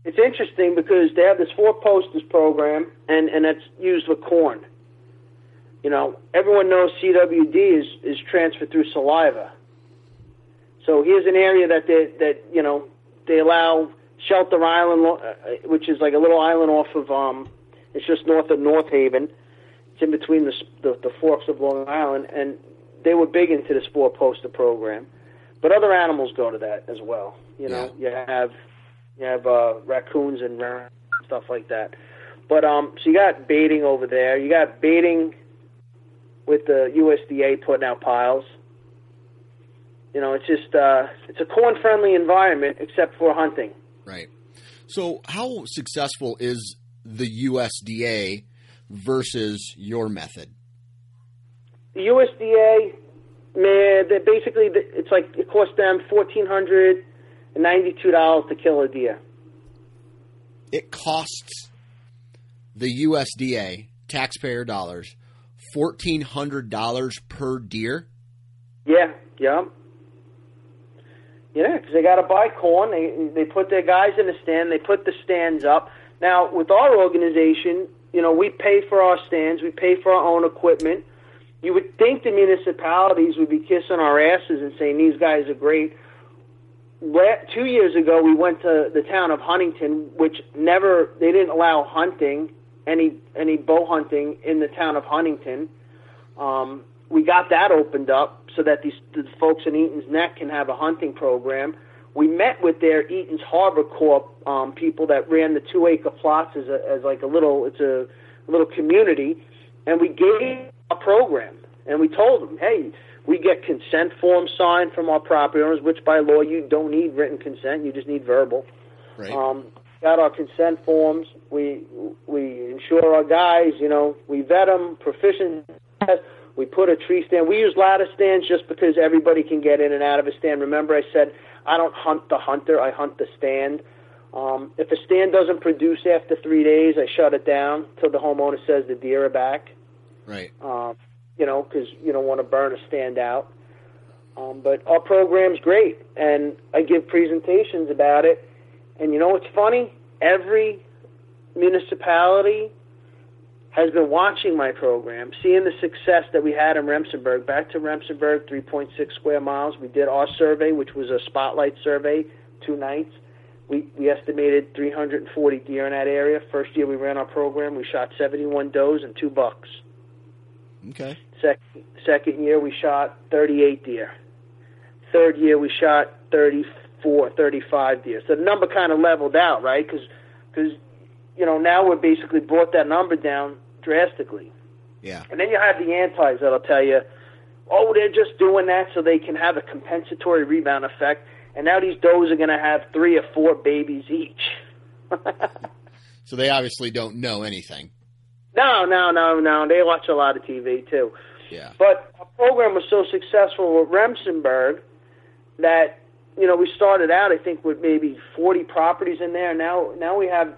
it's interesting because they have this four posters program, and and that's used with corn. You know, everyone knows CWD is is transferred through saliva. So here's an area that they that you know they allow Shelter Island, uh, which is like a little island off of um, it's just north of North Haven. It's in between the, the the forks of Long Island, and they were big into this four poster program. But other animals go to that as well. You know, you have you have uh, raccoons and stuff like that. But um, so you got baiting over there. You got baiting with the USDA putting out piles. You know, it's just uh, it's a corn-friendly environment except for hunting. Right. So, how successful is the USDA versus your method? The USDA, man, they basically it's like it costs them fourteen hundred and ninety-two dollars to kill a deer. It costs the USDA taxpayer dollars fourteen hundred dollars per deer. Yeah, yeah. Yeah, because they got to buy corn. They they put their guys in the stand. They put the stands up. Now with our organization, you know, we pay for our stands. We pay for our own equipment. You would think the municipalities would be kissing our asses and saying these guys are great. Two years ago, we went to the town of Huntington, which never they didn't allow hunting any any bow hunting in the town of Huntington. Um, we got that opened up so that these the folks in Eaton's Neck can have a hunting program. We met with their Eaton's Harbor Corp um, people that ran the two acre plots as, a, as like a little it's a, a little community, and we gave a program and we told them, hey, we get consent forms signed from our property owners, which by law you don't need written consent, you just need verbal. Right. Um, got our consent forms. We we insure our guys. You know, we vet them, proficient. We put a tree stand. We use ladder stands just because everybody can get in and out of a stand. Remember, I said I don't hunt the hunter. I hunt the stand. Um, if a stand doesn't produce after three days, I shut it down till the homeowner says the deer are back. right. Um, you know, because you don't want to burn a stand out. Um, but our program's great, and I give presentations about it. And you know what's funny? every municipality has been watching my program, seeing the success that we had in Remsenburg. Back to Remsenburg, 3.6 square miles. We did our survey, which was a spotlight survey, two nights. We, we estimated 340 deer in that area. First year we ran our program, we shot 71 does and two bucks. Okay. Second, second year we shot 38 deer. Third year we shot 34, 35 deer. So the number kind of leveled out, right? Because, because you know, now we're basically brought that number down drastically. Yeah. And then you have the antis that'll tell you, oh, they're just doing that so they can have a compensatory rebound effect. And now these does are going to have three or four babies each. so they obviously don't know anything. No, no, no, no. They watch a lot of TV too. Yeah. But our program was so successful with Remsenburg that you know we started out I think with maybe 40 properties in there. Now now we have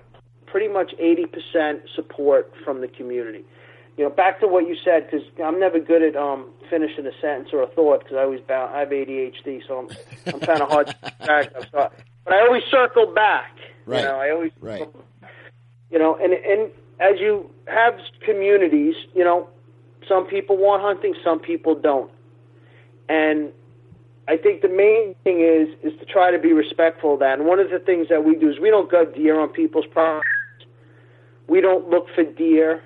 pretty much 80% support from the community. You know, back to what you said because I'm never good at um, finishing a sentence or a thought because I always bound, I have ADHD, so I'm I'm kind of hard to track. So, but I always circle back. Right. You know, I always right. You know, and and as you have communities, you know, some people want hunting, some people don't. And I think the main thing is is to try to be respectful of that. And one of the things that we do is we don't gut deer on people's property. We don't look for deer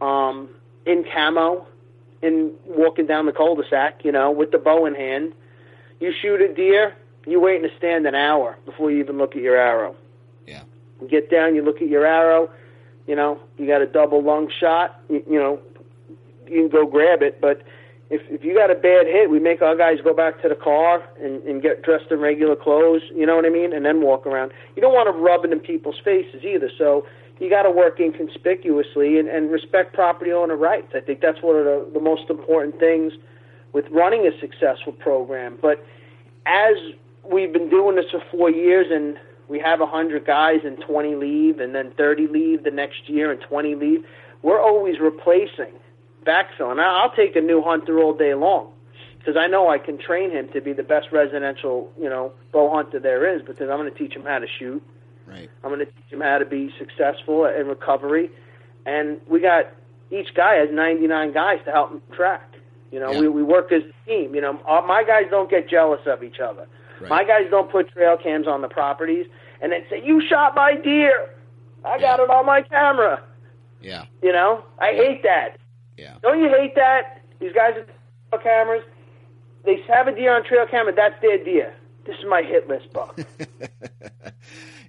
um, in camo in walking down the cul-de-sac, you know, with the bow in hand. You shoot a deer, you wait in a stand an hour before you even look at your arrow. Yeah. You get down, you look at your arrow, you know, you got a double lung shot, you, you know, you can go grab it. But if if you got a bad hit, we make our guys go back to the car and, and get dressed in regular clothes. You know what I mean? And then walk around. You don't want to rub it in people's faces either. So you got to work inconspicuously and, and respect property owner rights. I think that's one of the, the most important things with running a successful program. But as we've been doing this for four years and we have a 100 guys and 20 leave and then 30 leave the next year and 20 leave, we're always replacing, backfilling. I'll take a new hunter all day long because I know I can train him to be the best residential, you know, bow hunter there is because I'm going to teach him how to shoot. Right. I'm going to teach him how to be successful in recovery. And we got each guy has 99 guys to help him track. You know, Yeah. we, we work as a team. You know, all, my guys don't get jealous of each other. Right. My guys don't put trail cams on the properties and then say, "You shot my deer. I got Yeah. it on my camera." Yeah. You know, I hate that. Yeah. Don't you hate that? These guys with trail cameras, they have a deer on trail camera. That's their deer. This is my hit list buck.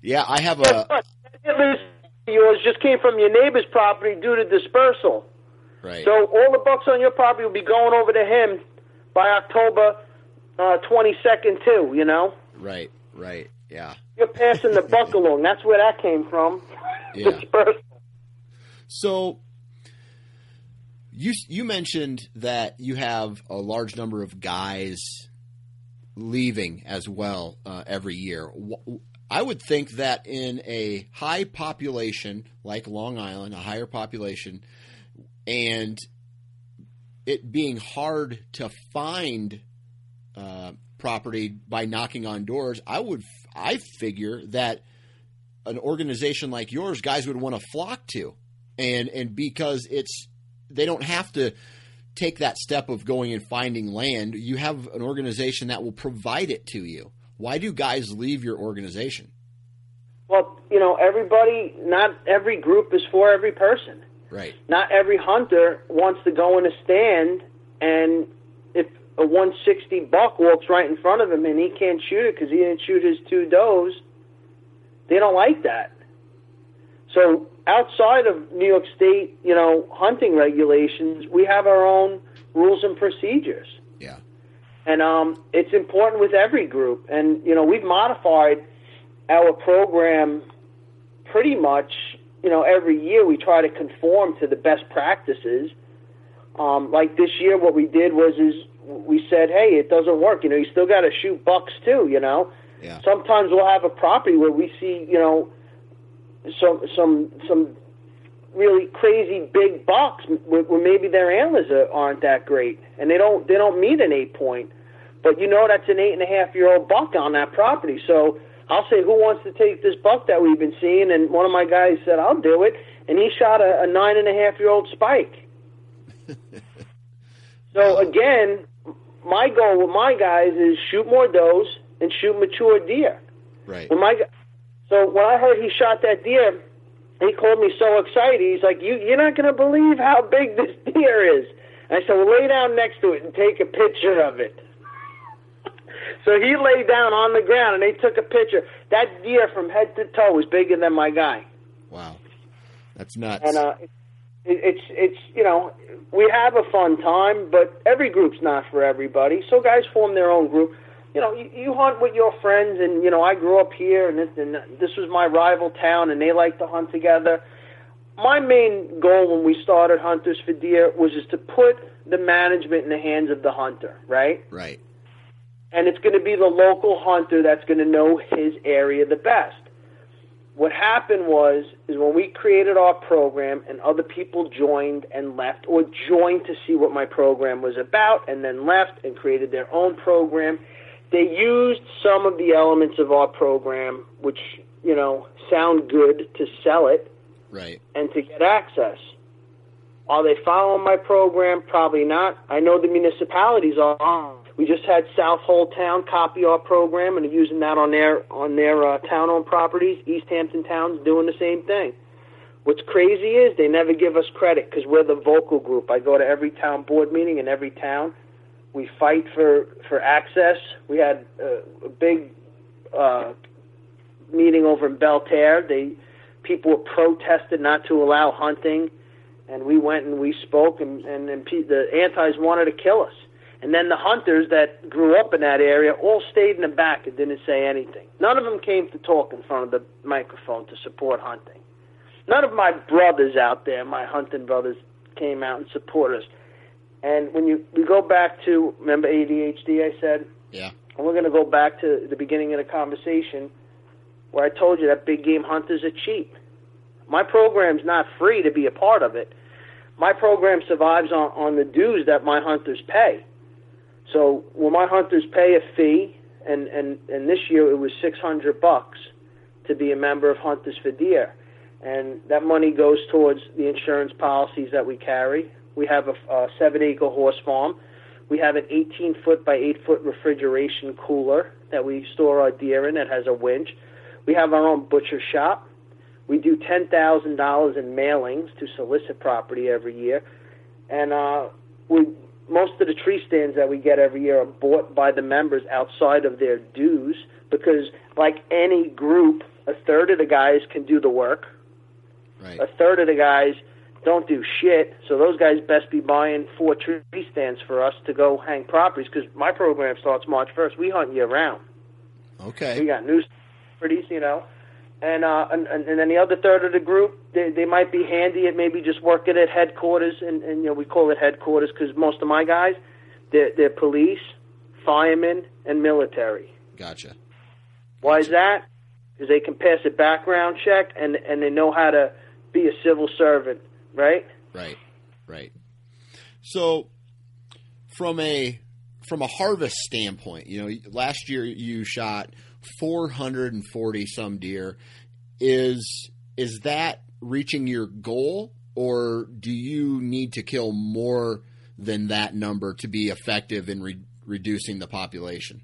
Yeah. I have Guess a what? That hit list of yours just came from your neighbor's property due to dispersal. right. So all the bucks on your property will be going over to him by October uh, 22nd too. You know, right. Right. Yeah. you're passing the buck along. That's where that came from. Yeah. Dispersal. So you you mentioned that you have a large number of guys leaving as well uh, every year. I would think that in a high population like Long Island, a higher population, and it being hard to find uh, property by knocking on doors, I would I figure that an organization like yours, guys would want to flock to, and and because it's they don't have to take that step of going and finding land. You have an organization that will provide it to you. Why do guys leave your organization? Well, you know, everybody, not every group is for every person. Right. Not every hunter wants to go in a stand and if a 160 buck walks right in front of him and he can't shoot it because he didn't shoot his two does, they don't like that. So outside of New York State, you know, hunting regulations, we have our own rules and procedures. Yeah. And um, it's important with every group. And, you know, we've modified our program pretty much, you know, every year we try to conform to the best practices. Um, like this year, what we did was is we said, hey, it doesn't work. You know, you still got to shoot bucks too. You know, Yeah. sometimes we'll have a property where we see, you know, some some some really crazy big bucks where, maybe their antlers are, aren't that great, and they don't they don't meet an eight point, but you know that's an eight and a half year old buck on that property. So I'll say, who wants to take this buck that we've been seeing? And one of my guys said, I'll do it. And he shot a, a nine and a half year old spike. so again, my goal with my guys is shoot more does and shoot mature deer. Right. When my so when I heard he shot that deer, he called me so excited. He's like, "You you're not going to believe how big this deer is." And I said, "Well, lay down next to it and take a picture of it." so he lay down on the ground and they took a picture. That deer from head to toe was bigger than my guy. Wow, that's nuts. And uh, it, it's it's you know we have a fun time, but every group's not for everybody. So guys form their own group. You know, you, you hunt with your friends, and you know I grew up here, and this, and this was my rival town, and they like to hunt together. My main goal when we started Hunters for Deer was just to put the management in the hands of the hunter, right? right. and it's going to be the local hunter that's going to know his area the best. What happened was is when we created our program and other people joined and left or joined to see what my program was about and then left and created their own program, they used some of the elements of our program which, you know, sound good to sell it Right. and to get access. Are they following my program? Probably not. I know the municipalities are. We just had Southold Town copy our program and are using that on their on their uh, town-owned properties. East Hampton Town's doing the same thing. What's crazy is they never give us credit because we're the vocal group. I go to every town board meeting in every town. We fight for for access. We had uh, a big uh, meeting over in Belle Terre. They people protested not to allow hunting, and we went and we spoke, and and, and pe- the antis wanted to kill us. And then the hunters that grew up in that area all stayed in the back and didn't say anything. None of them came to talk in front of the microphone to support hunting. None of my brothers out there, my hunting brothers, came out and supported us. And when you we go back to remember ADHD, I said, Yeah. and we're going to go back to the beginning of the conversation where I told you that big game hunters are cheap. My program's not free to be a part of it. My program survives on, on the dues that my hunters pay. So when my hunters pay a fee, and, and, and this year it was 600 bucks to be a member of Hunters for Deer. And that money goes towards the insurance policies that we carry. We have a, a seven acre horse farm. We have an 18 foot by 8 foot refrigeration cooler that we store our deer in that has a winch. We have our own butcher shop. We do $10,000 in mailings to solicit property every year. And uh, we, most of the tree stands that we get every year are bought by the members outside of their dues because, like any group, a third of the guys can do the work, Right. a third of the guys don't do shit. So those guys best be buying four tree stands for us to go hang properties because my program starts March 1st. We hunt year round. Okay. We got news properties, you know. And, uh, and and and then the other third of the group, they they might be handy at maybe just working at headquarters, and, and you know we call it headquarters because most of my guys, they're, they're police, firemen, and military. Gotcha. Why is that? Because they can pass a background check and and they know how to be a civil servant, right? Right. Right. So from a from a harvest standpoint, you know, last year you shot 440 some deer. Is is that reaching your goal or do you need to kill more than that number to be effective in re- reducing the population?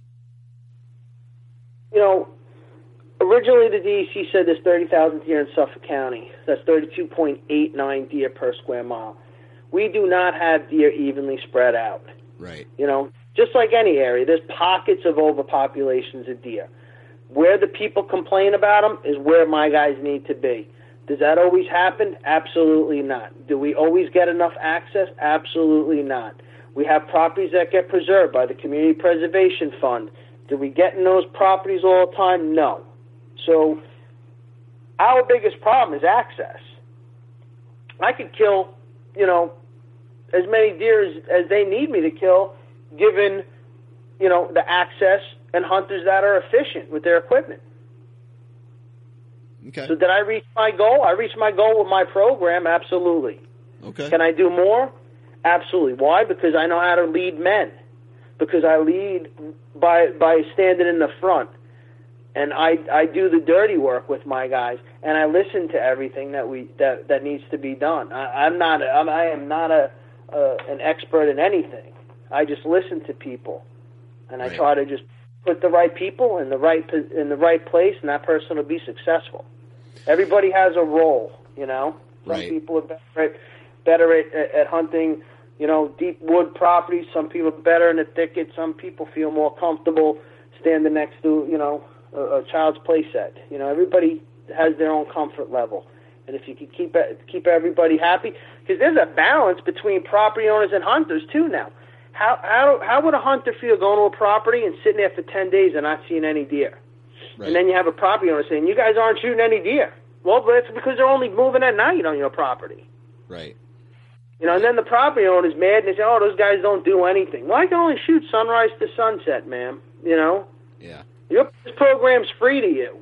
You know, originally the DEC said there's 30,000 deer in Suffolk County. That's 32.89 deer per square mile. We do not have deer evenly spread out. Right. You know, just like any area, there's pockets of overpopulations of deer. Where the people complain about them is where my guys need to be. Does that always happen? Absolutely not. Do we always get enough access? Absolutely not. We have properties that get preserved by the Community Preservation Fund. Do we get in those properties all the time? No. So, our biggest problem is access. I could kill, you know, as many deer as, as they need me to kill, given, you know, the access and hunters that are efficient with their equipment. Okay. So did I reach my goal? I reached my goal with my program, absolutely. Okay. Can I do more? Absolutely. Why? Because I know how to lead men. Because I lead by by standing in the front. And I I do the dirty work with my guys, and I listen to everything that we that that needs to be done. I, I'm not a, I'm, I am not a, a an expert in anything. I just listen to people, and I Right. try to just put the right people in the right in the right place, and that person will be successful. Everybody has a role, you know. Some Right. people are better at, better at, at, at hunting, you know, deep wood properties. Some people are better in the thicket. Some people feel more comfortable standing next to, you know, a, a child's play set. You know, everybody has their own comfort level, and if you can keep keep everybody happy, because there's a balance between property owners and hunters too now. How how how would a hunter feel going to a property and sitting there for ten days and not seeing any deer? Right. And then you have a property owner saying, "You guys aren't shooting any deer." Well, that's because they're only moving at night on your property. right. You know, and then the property owner's mad and they say, "Oh, those guys don't do anything." Well, I can only shoot sunrise to sunset, ma'am. You know, Yeah. Your this program's free to you.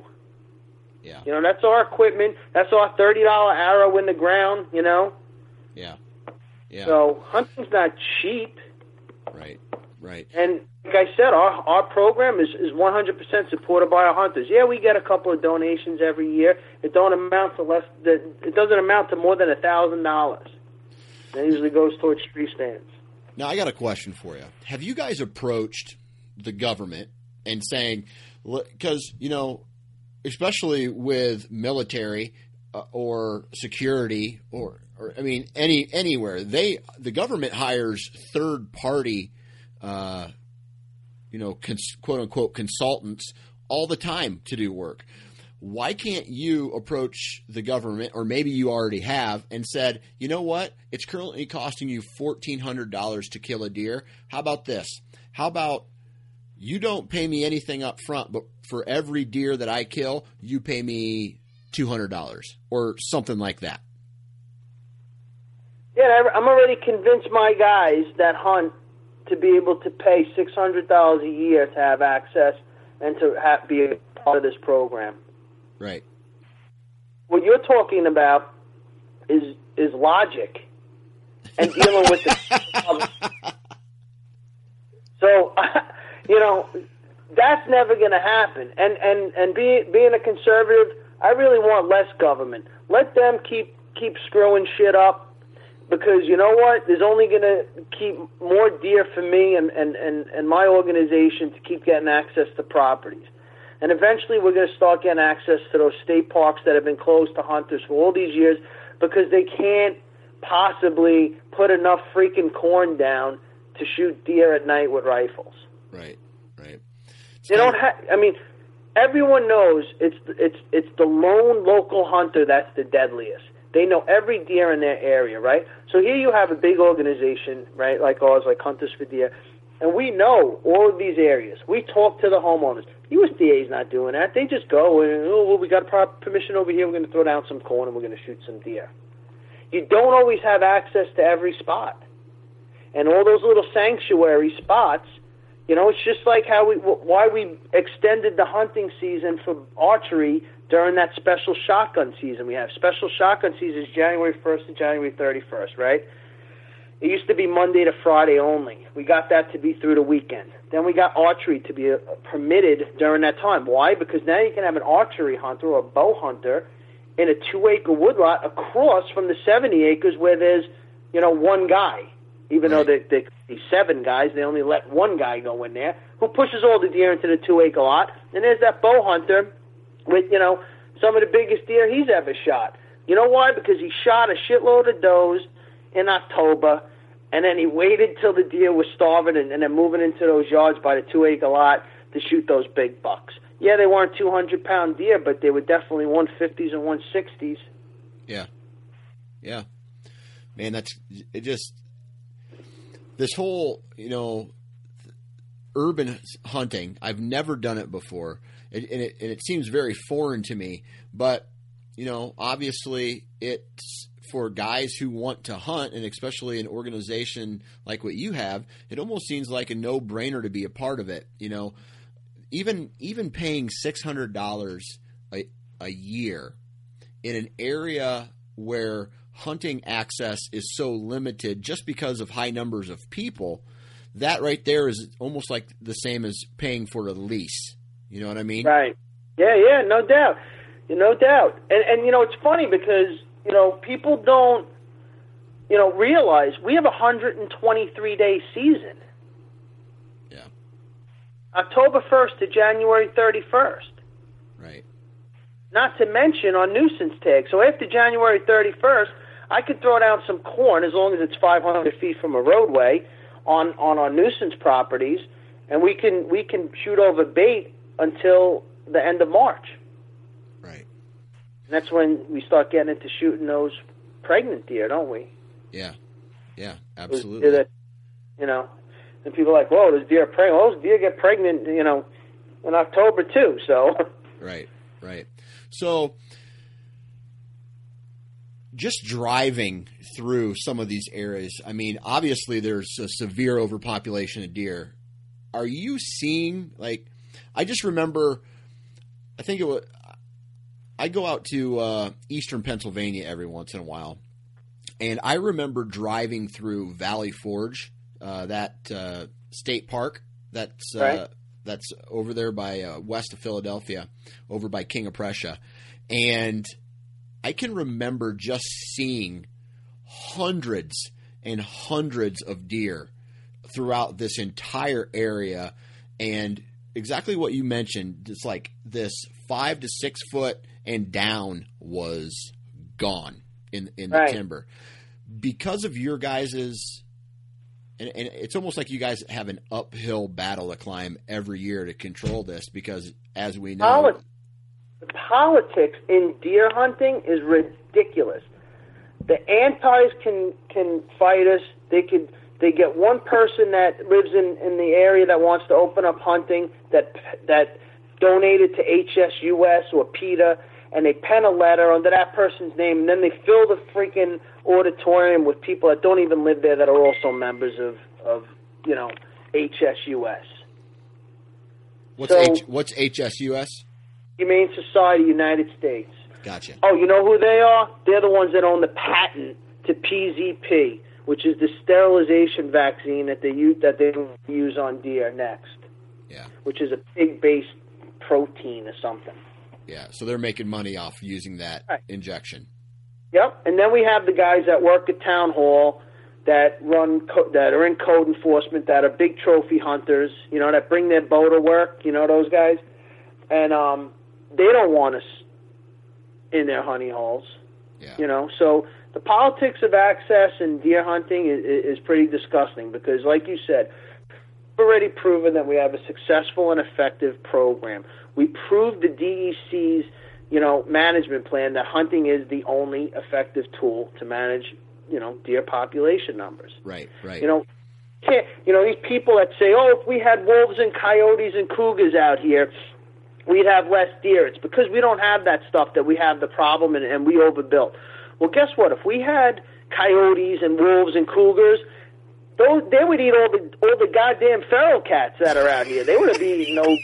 Yeah. You know, that's our equipment. That's our thirty dollar arrow in the ground. You know, Yeah. Yeah. so hunting's not cheap. right. Right. And like I said, our our program is is 100% supported by our hunters. Yeah, we get a couple of donations every year. It don't amount to less. That it doesn't amount to more than a thousand dollars. That usually goes towards tree stands. Now I got a question for you. Have you guys approached the government and saying because you know, especially with military uh, or security or, or I mean any anywhere they the government hires third party, uh, you know, cons- quote unquote consultants all the time to do work. Why can't you approach the government, or maybe you already have, and said, you know what? It's currently costing you fourteen hundred dollars to kill a deer. How about this? How about you don't pay me anything up front, but for every deer that I kill, you pay me two hundred dollars or something like that. Yeah, I'm already convinced my guys that hunt to be able to pay six hundred dollars a year to have access and to have, be a part of this program. Right. What you're talking about is is logic and dealing with the. so, you know, that's never going to happen. And and and be, being a conservative, I really want less government. Let them keep keep screwing shit up because you know what? There's only going to keep more deer for me and, and, and, and my organization to keep getting access to properties. And eventually we're going to start getting access to those state parks that have been closed to hunters for all these years because they can't possibly put enough freaking corn down to shoot deer at night with rifles. Right. Right. They don't have. I mean, everyone knows it's it's it's the lone local hunter that's the deadliest. They know every deer in their area, right? So here you have a big organization, right, like ours, like Hunters for Deer, and we know all of these areas. We talk to the homeowners. USDA is not doing that. They just go and oh, well, we got permission over here. We're going to throw down some corn and we're going to shoot some deer. You don't always have access to every spot, and all those little sanctuary spots. You know, it's just like how we why we extended the hunting season for archery during that special shotgun season we have. Special shotgun season is January 1st to January 31st, right? It used to be Monday to Friday only. We got that to be through the weekend. Then we got archery to be uh, permitted during that time. Why? Because now you can have an archery hunter or a bow hunter in a two-acre woodlot across from the 70 acres where there's, you know, one guy. Even though they, they seven guys, they only let one guy go in there who pushes all the deer into the two-acre lot. And there's that bow hunter with you know some of the biggest deer he's ever shot. You know why? Because he shot a shitload of does in October, and then he waited till the deer was starving and, and then moving into those yards by the two acre lot to shoot those big bucks. Yeah, they weren't two hundred pound deer, but they were definitely one fifties and one sixties. Yeah. Yeah. Man, that's it just this whole, you know, urban hunting. I've never done it before. It, and, it, and it seems very foreign to me, but you know, obviously it's for guys who want to hunt and especially an organization like what you have, it almost seems like a no-brainer to be a part of it, you know. Even even paying $600 a, a year in an area where hunting access is so limited just because of high numbers of people, that right there is almost like the same as paying for a lease. You know what I mean? Right. Yeah, yeah, no doubt, no doubt. And and you know it's funny because you know people don't you know realize we have a 123 day season. Yeah. October 1st to January 31st. Right. Not to mention on nuisance tags. So after January 31st, I could throw down some corn as long as it's 500 feet from a roadway on on our nuisance properties, and we can we can shoot over bait until the end of March. Right. And that's when we start getting into shooting those pregnant deer, don't we? Yeah. Yeah. Absolutely. that, you know, and people are like, "Whoa, those deer are pregnant." Well, those deer get pregnant, you know, in October too. So, Right, right. So, just driving through some of these areas, I mean, obviously there's a severe overpopulation of deer. Are you seeing, like, I just remember, I think it was, I go out to uh, eastern Pennsylvania every once in a while, and I remember driving through Valley Forge, uh, that uh, state park that's uh, Right. that's over there by uh, west of Philadelphia, over by King of Prussia, and I can remember just seeing hundreds and hundreds of deer throughout this entire area, and exactly what you mentioned. It's like this five to six foot and down was gone in in the Right. timber because of your guys's. And, and it's almost like you guys have an uphill battle to climb every year to control this because, as we know, the politics in deer hunting is ridiculous. The antis can can fight us. They could they get one person that lives in in the area that wants to open up hunting that that donated to HSUS or PETA, and they pen a letter under that person's name, and then they fill the freaking auditorium with people that don't even live there that are also members of of you know HSUS. what's so- H, what's HSUS? Humane Society United States. Gotcha. Oh, you know who they are? They're the ones that own the patent to PZP, which is the sterilization vaccine that they use that they use on deer next, Yeah, which is a pig-based protein or something. yeah. So they're making money off using that Right. injection. Yep. And then we have the guys that work at town hall that run co- that are in code enforcement that are big trophy hunters. You know that bring their bow to work. You know those guys, and um, they don't want us in their honey holes. Yeah. You know, so the politics of access and deer hunting is, is pretty disgusting because, like you said, we've already proven that we have a successful and effective program. We proved the DEC's, you know, management plan that hunting is the only effective tool to manage, you know, deer population numbers. Right. Right. You know, can't you know these people that say, "Oh, if we had wolves and coyotes and cougars out here, we'd have less deer." It's because we don't have that stuff that we have the problem and, and we overbuilt. Well, guess what? If we had coyotes and wolves and cougars, those they would eat all the all the goddamn feral cats that are out here. They would be eating no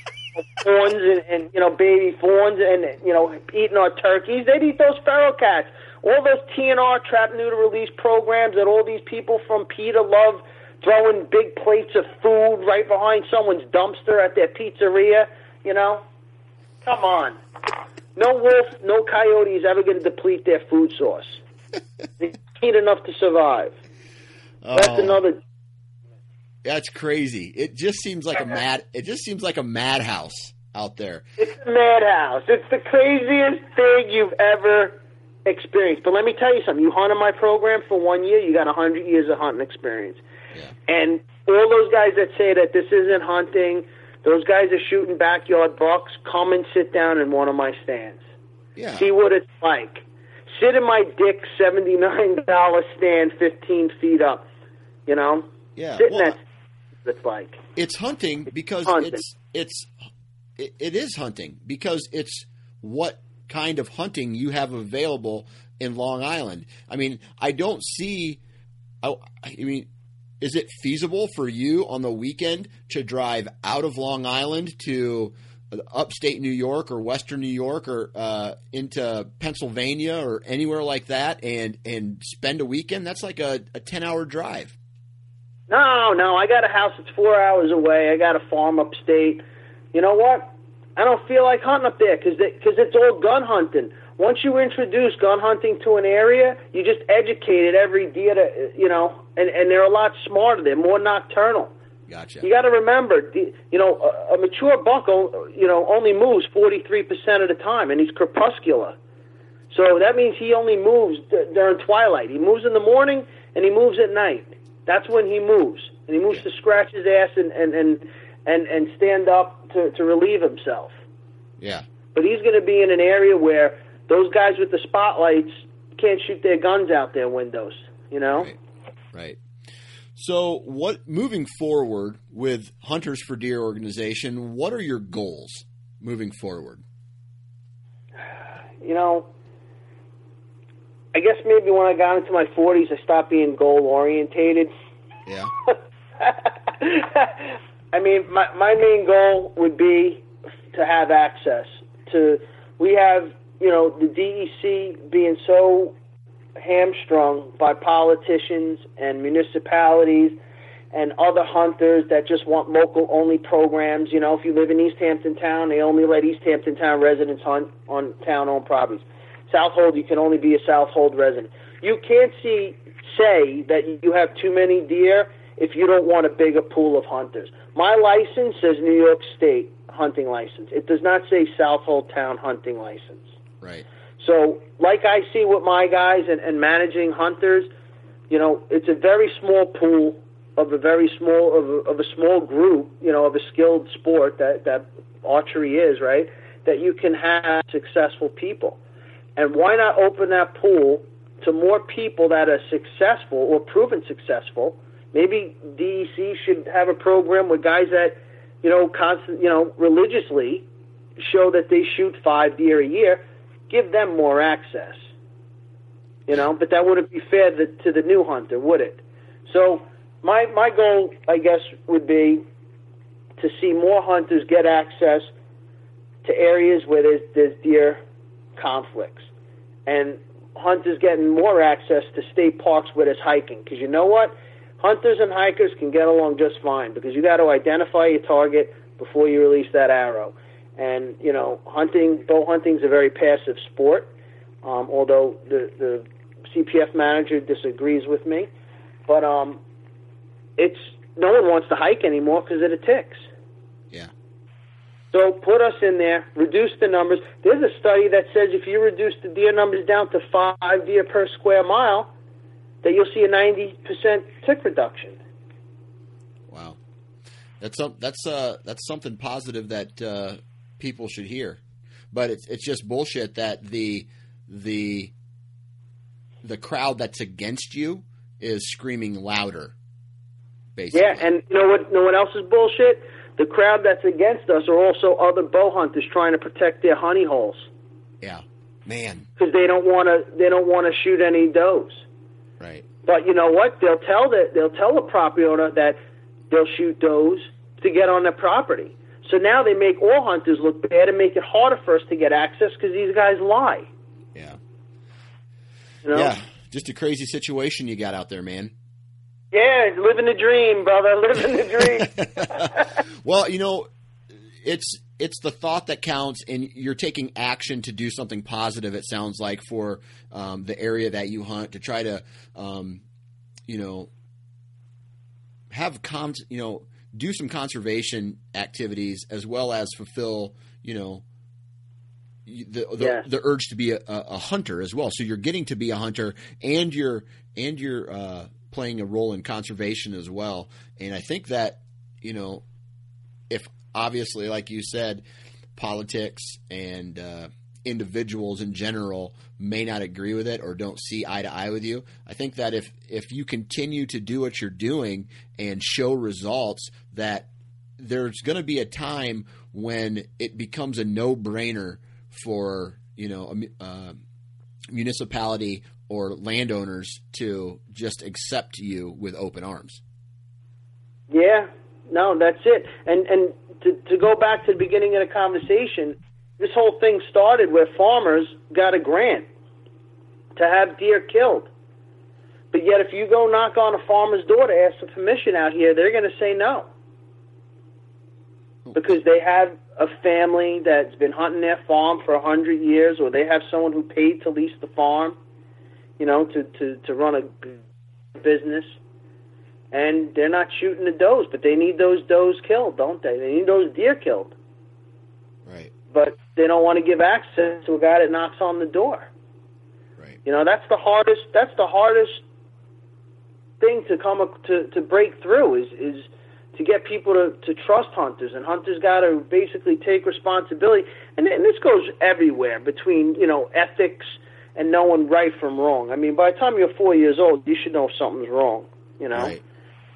fawns and, and you know baby fawns and you know eating our turkeys. They'd eat those feral cats. All those TNR trap neuter release programs that all these people from PETA love throwing big plates of food right behind someone's dumpster at their pizzeria. You know, come on. No wolf, no coyote is ever going to deplete their food source. they eat enough to survive. That's Oh, another That's crazy. It just seems like a mad. It just seems like a madhouse out there. It's a madhouse. It's the craziest thing you've ever experienced. But let me tell you something. You hunted my program for one year, you got a hundred years of hunting experience. Yeah. And all those guys that say that this isn't hunting, those guys are shooting backyard bucks. Come and sit down in one of my stands. Yeah. See what it's like. Sit in my dick seventy nine dollar stand, fifteen feet up. You know, Yeah. sit in that. It's like it's hunting because hunting. it's it's it, it is hunting because it's what kind of hunting you have available in Long Island. I mean, I don't see. I, I mean, is it feasible for you on the weekend to drive out of Long Island to upstate New York or Western New York or uh, into Pennsylvania or anywhere like that and and spend a weekend? That's like a, a ten hour drive. No, no, I got a house that's four hours away. I got a farm upstate. You know what? I don't feel like hunting up there because because it's all gun hunting. Once you introduce gun hunting to an area, you just educated every deer to you know, and and they're a lot smarter. They're more nocturnal. Gotcha. You got to remember, you know, a, a mature buck, you know, only moves forty three percent of the time, and he's crepuscular. So that means he only moves d- during twilight. He moves in the morning and he moves at night. That's when he moves, and he moves to scratch his ass and and and and, and stand up to, to relieve himself. Yeah. But he's going to be in an area where those guys with the spotlights can't shoot their guns out their windows. You know. Right. Right. So, what moving forward with Hunters for Deer organization? What are your goals moving forward? you know, I guess maybe when I got into my 40s, I stopped being goal orientated. Yeah. I mean, my my main goal would be to have access to. We have, you know, the DEC being so hamstrung by politicians and municipalities and other hunters that just want local only programs. You know, if you live in East Hampton Town, they only let East Hampton Town residents hunt on town owned properties. Southold, you can only be a Southold resident. You can't see say that you have too many deer if you don't want a bigger pool of hunters. My license says New York State hunting license. It does not say Southold Town hunting license. Right. So, like I see with my guys and, and managing hunters, you know, it's a very small pool of a very small of a, of a small group, you know, of a skilled sport that that archery is, right? That you can have successful people, and why not open that pool to more people that are successful or proven successful? Maybe DEC should have a program with guys that, you know, constant, you know, religiously show that they shoot five deer a year give them more access. You know, but that wouldn't be fair to, the new hunter, would it? So my my goal, I guess, would be to see more hunters get access to areas where there's, there's deer conflicts, and hunters getting more access to state parks where there's hiking. Because you know what, hunters and hikers can get along just fine because you got to identify your target before you release that arrow. And you know, hunting, bow hunting is a very passive sport. Um, although the the CPF manager disagrees with me, but um, it's no one wants to hike anymore because of the ticks. Yeah. So put us in there, reduce the numbers. There's a study that says if you reduce the deer numbers down to five deer per square mile, that you'll see a 90% tick reduction. Wow. That's that's uh that's something positive that uh, people should hear. But it's it's just bullshit that the the the crowd that's against you is screaming louder. Basically. Yeah, and you know what? You know what else is bullshit? The crowd that's against us are also other bow hunters trying to protect their honey holes yeah. Man. because they don't want to. They don't want to shoot any does. Right. But you know what? They'll tell the they'll tell the property owner that they'll shoot does to get on their property. So now they make all hunters look bad and make it harder for us to get access because these guys lie. Yeah. You know? Yeah. Just a crazy situation you got out there, man. Yeah, living the dream, brother. Living the dream. Well, you know, it's it's the thought that counts, and you're taking action to do something positive. It sounds like for um, the area that you hunt to try to, um, you know, have con, you know, do some conservation activities as well as fulfill, you know, the the, Yes. the urge to be a, a hunter as well. So you're getting to be a hunter, and you're and you're uh, playing a role in conservation as well. And I think that you know, if obviously, like you said, politics and uh, individuals in general may not agree with it or don't see eye to eye with you. I think that if if you continue to do what you're doing and show results, that there's going to be a time when it becomes a no brainer for you know a uh, municipality or landowners to just accept you with open arms. Yeah, no, that's it. And and to to go back to the beginning of the conversation, this whole thing started where farmers got a grant to have deer killed. But yet, if you go knock on a farmer's door to ask for permission out here, they're going to say no hmm. because they have a family that's been hunting their farm for a hundred years, or they have someone who paid to lease the farm, you know, to to to run a business, and they're not shooting the does, but they need those does killed, don't they? They need those deer killed, Right. but they don't want to give access to a guy that knocks on the door. Right. You know, that's the hardest. That's the hardest thing to come ac- to to break through is is to get people to to trust hunters, and hunters got to basically take responsibility. And, and this goes everywhere between you know ethics and knowing right from wrong. I mean, by the time you're four years old, you should know something's wrong. You know, Right.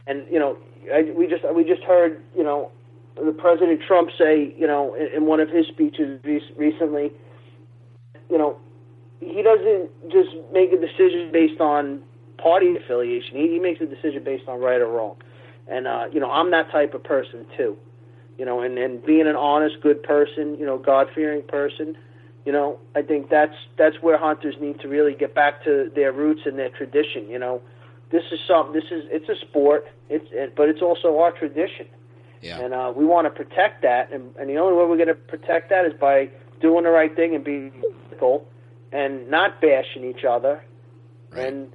and you know, I, we just we just heard you know the President Trump say you know in, in one of his speeches re- recently, you know, he doesn't just make a decision based on party affiliation. He, he makes a decision based on right or wrong. And uh, you know, I'm that type of person too. You know, and and being an honest, good person, you know, God fearing person. You know, I think that's that's where hunters need to really get back to their roots and their tradition. You know, this is something. This is it's a sport. It's it, but it's also our tradition Yeah. and uh, we want to protect that. And, and the only way we're going to protect that is by doing the right thing and being ethical and not bashing each other Right. and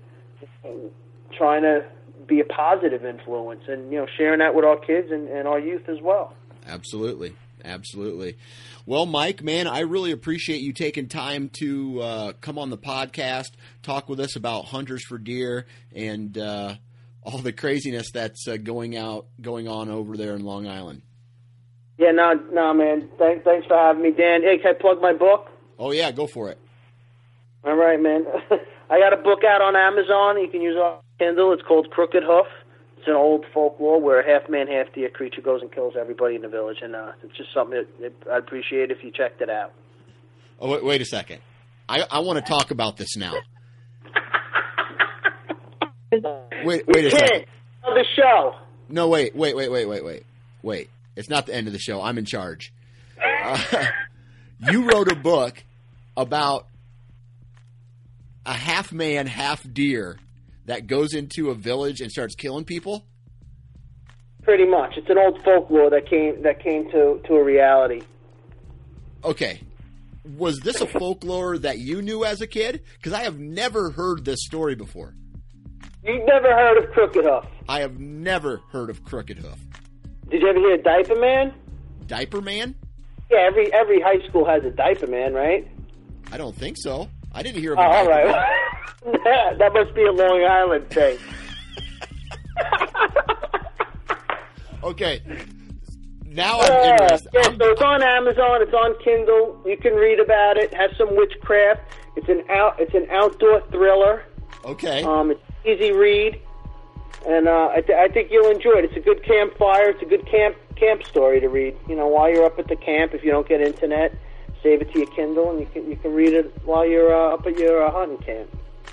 trying to be a positive influence and you know sharing that with our kids and, and our youth as well. Absolutely. Absolutely. Well, Mike, man, I really appreciate you taking time to uh, come on the podcast, talk with us about hunters for deer and uh, all the craziness that's uh, going out, going on over there in Long Island. Yeah, no, no, man. Thanks, thanks for having me, Dan. Hey, can I plug my book? Oh yeah, go for it. All right, man. I got a book out on Amazon. You can use it on Kindle. It's called Crooked Hoof. It's an old folklore where a half man, half deer creature goes and kills everybody in the village, and uh, it's just something that, that I'd appreciate if you checked it out. Oh wait, wait a second. I, I want to talk about this now. Wait, wait a second. Of the show. No, wait, wait, wait, wait, wait, wait, wait. It's not the end of the show. I'm in charge. Uh, you wrote a book about a half man, half deer that goes into a village and starts killing people. Pretty much, it's an old folklore that came that came to to a reality. Okay. Was this a folklore that you knew as a kid? Because I have never heard this story before. You've never heard of Crooked Hoof? I have never heard of Crooked Hoof. Did you ever hear of Diaper Man? Diaper Man? Yeah, every every high school has a Diaper Man, right? I don't think so. I didn't hear of Oh, all right. Man. that must be a Long Island thing. Okay. Now I'm Yeah, interested. yeah, I'm- so it's on Amazon. It's on Kindle. You can read about it. it has some witchcraft. It's an out. It's an outdoor thriller. okay. Um, it's easy read, and uh, I, th- I think you'll enjoy it. It's a good campfire. It's a good camp camp story to read. You know, while you're up at the camp, if you don't get internet, save it to your Kindle, and you can you can read it while you're uh, up at your uh, hunting camp.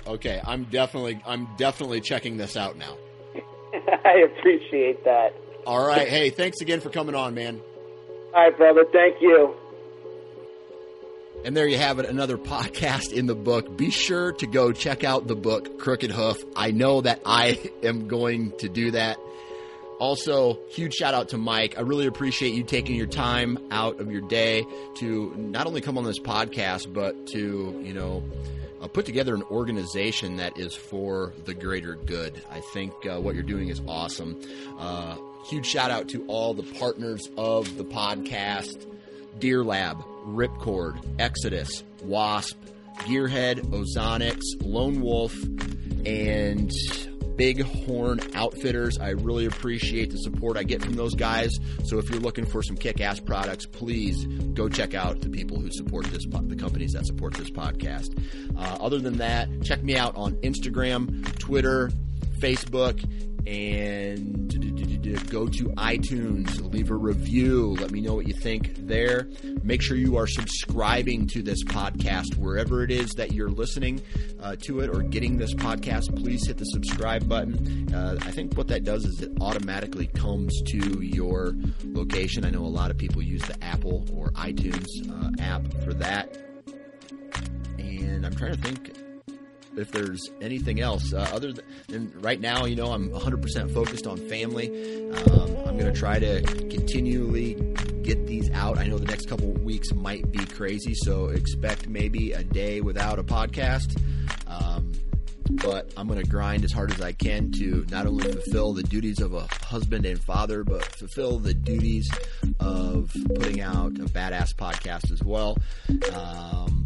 Okay, I'm definitely I'm definitely checking this out now. I appreciate that. All right. Hey, thanks again for coming on, man. All right, brother. Thank you. And there you have it, another podcast in the book. Be sure to go check out the book Crooked Hoof. I know that I am going to do that. Also, huge shout out to Mike. I really appreciate you taking your time out of your day to not only come on this podcast, but to, you know, uh, put together an organization that is for the greater good. I think uh, what you're doing is awesome. Uh, huge shout out to all the partners of the podcast Deer Lab, Ripcord, Exodus, Wasp, Gearhead, Ozonics, Lone Wolf, and Big Horn Outfitters. I really appreciate the support I get from those guys. So if you're looking for some kick-ass products, please go check out the people who support this, po- the companies that support this podcast. Uh, other than that, check me out on Instagram, Twitter, Facebook, and go to iTunes, leave a review, let me know what you think there. Make sure you are subscribing to this podcast wherever it is that you're listening uh, to it or getting this podcast. Please hit the subscribe button. Uh, I think what that does is it automatically comes to your location. I know a lot of people use the Apple or iTunes uh, app for that. And I'm trying to think if there's anything else uh, other than right now you know i'm 100% focused on family um, i'm going to try to continually get these out. I know the next couple weeks might be crazy, so expect maybe a day without a podcast. Um, but I'm going to grind as hard as I can to not only fulfill the duties of a husband and father, but fulfill the duties of putting out a badass podcast as well. Um,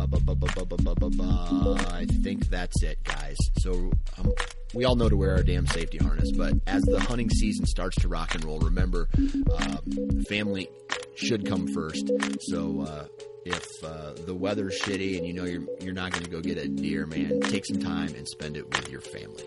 I think that's it, guys. So um, we all know to wear our damn safety harness, but as the hunting season starts to rock and roll, remember, um, family should come first. So, uh, if uh, the weather's shitty and you know you're you're not going to go get a deer, man, take some time and spend it with your family.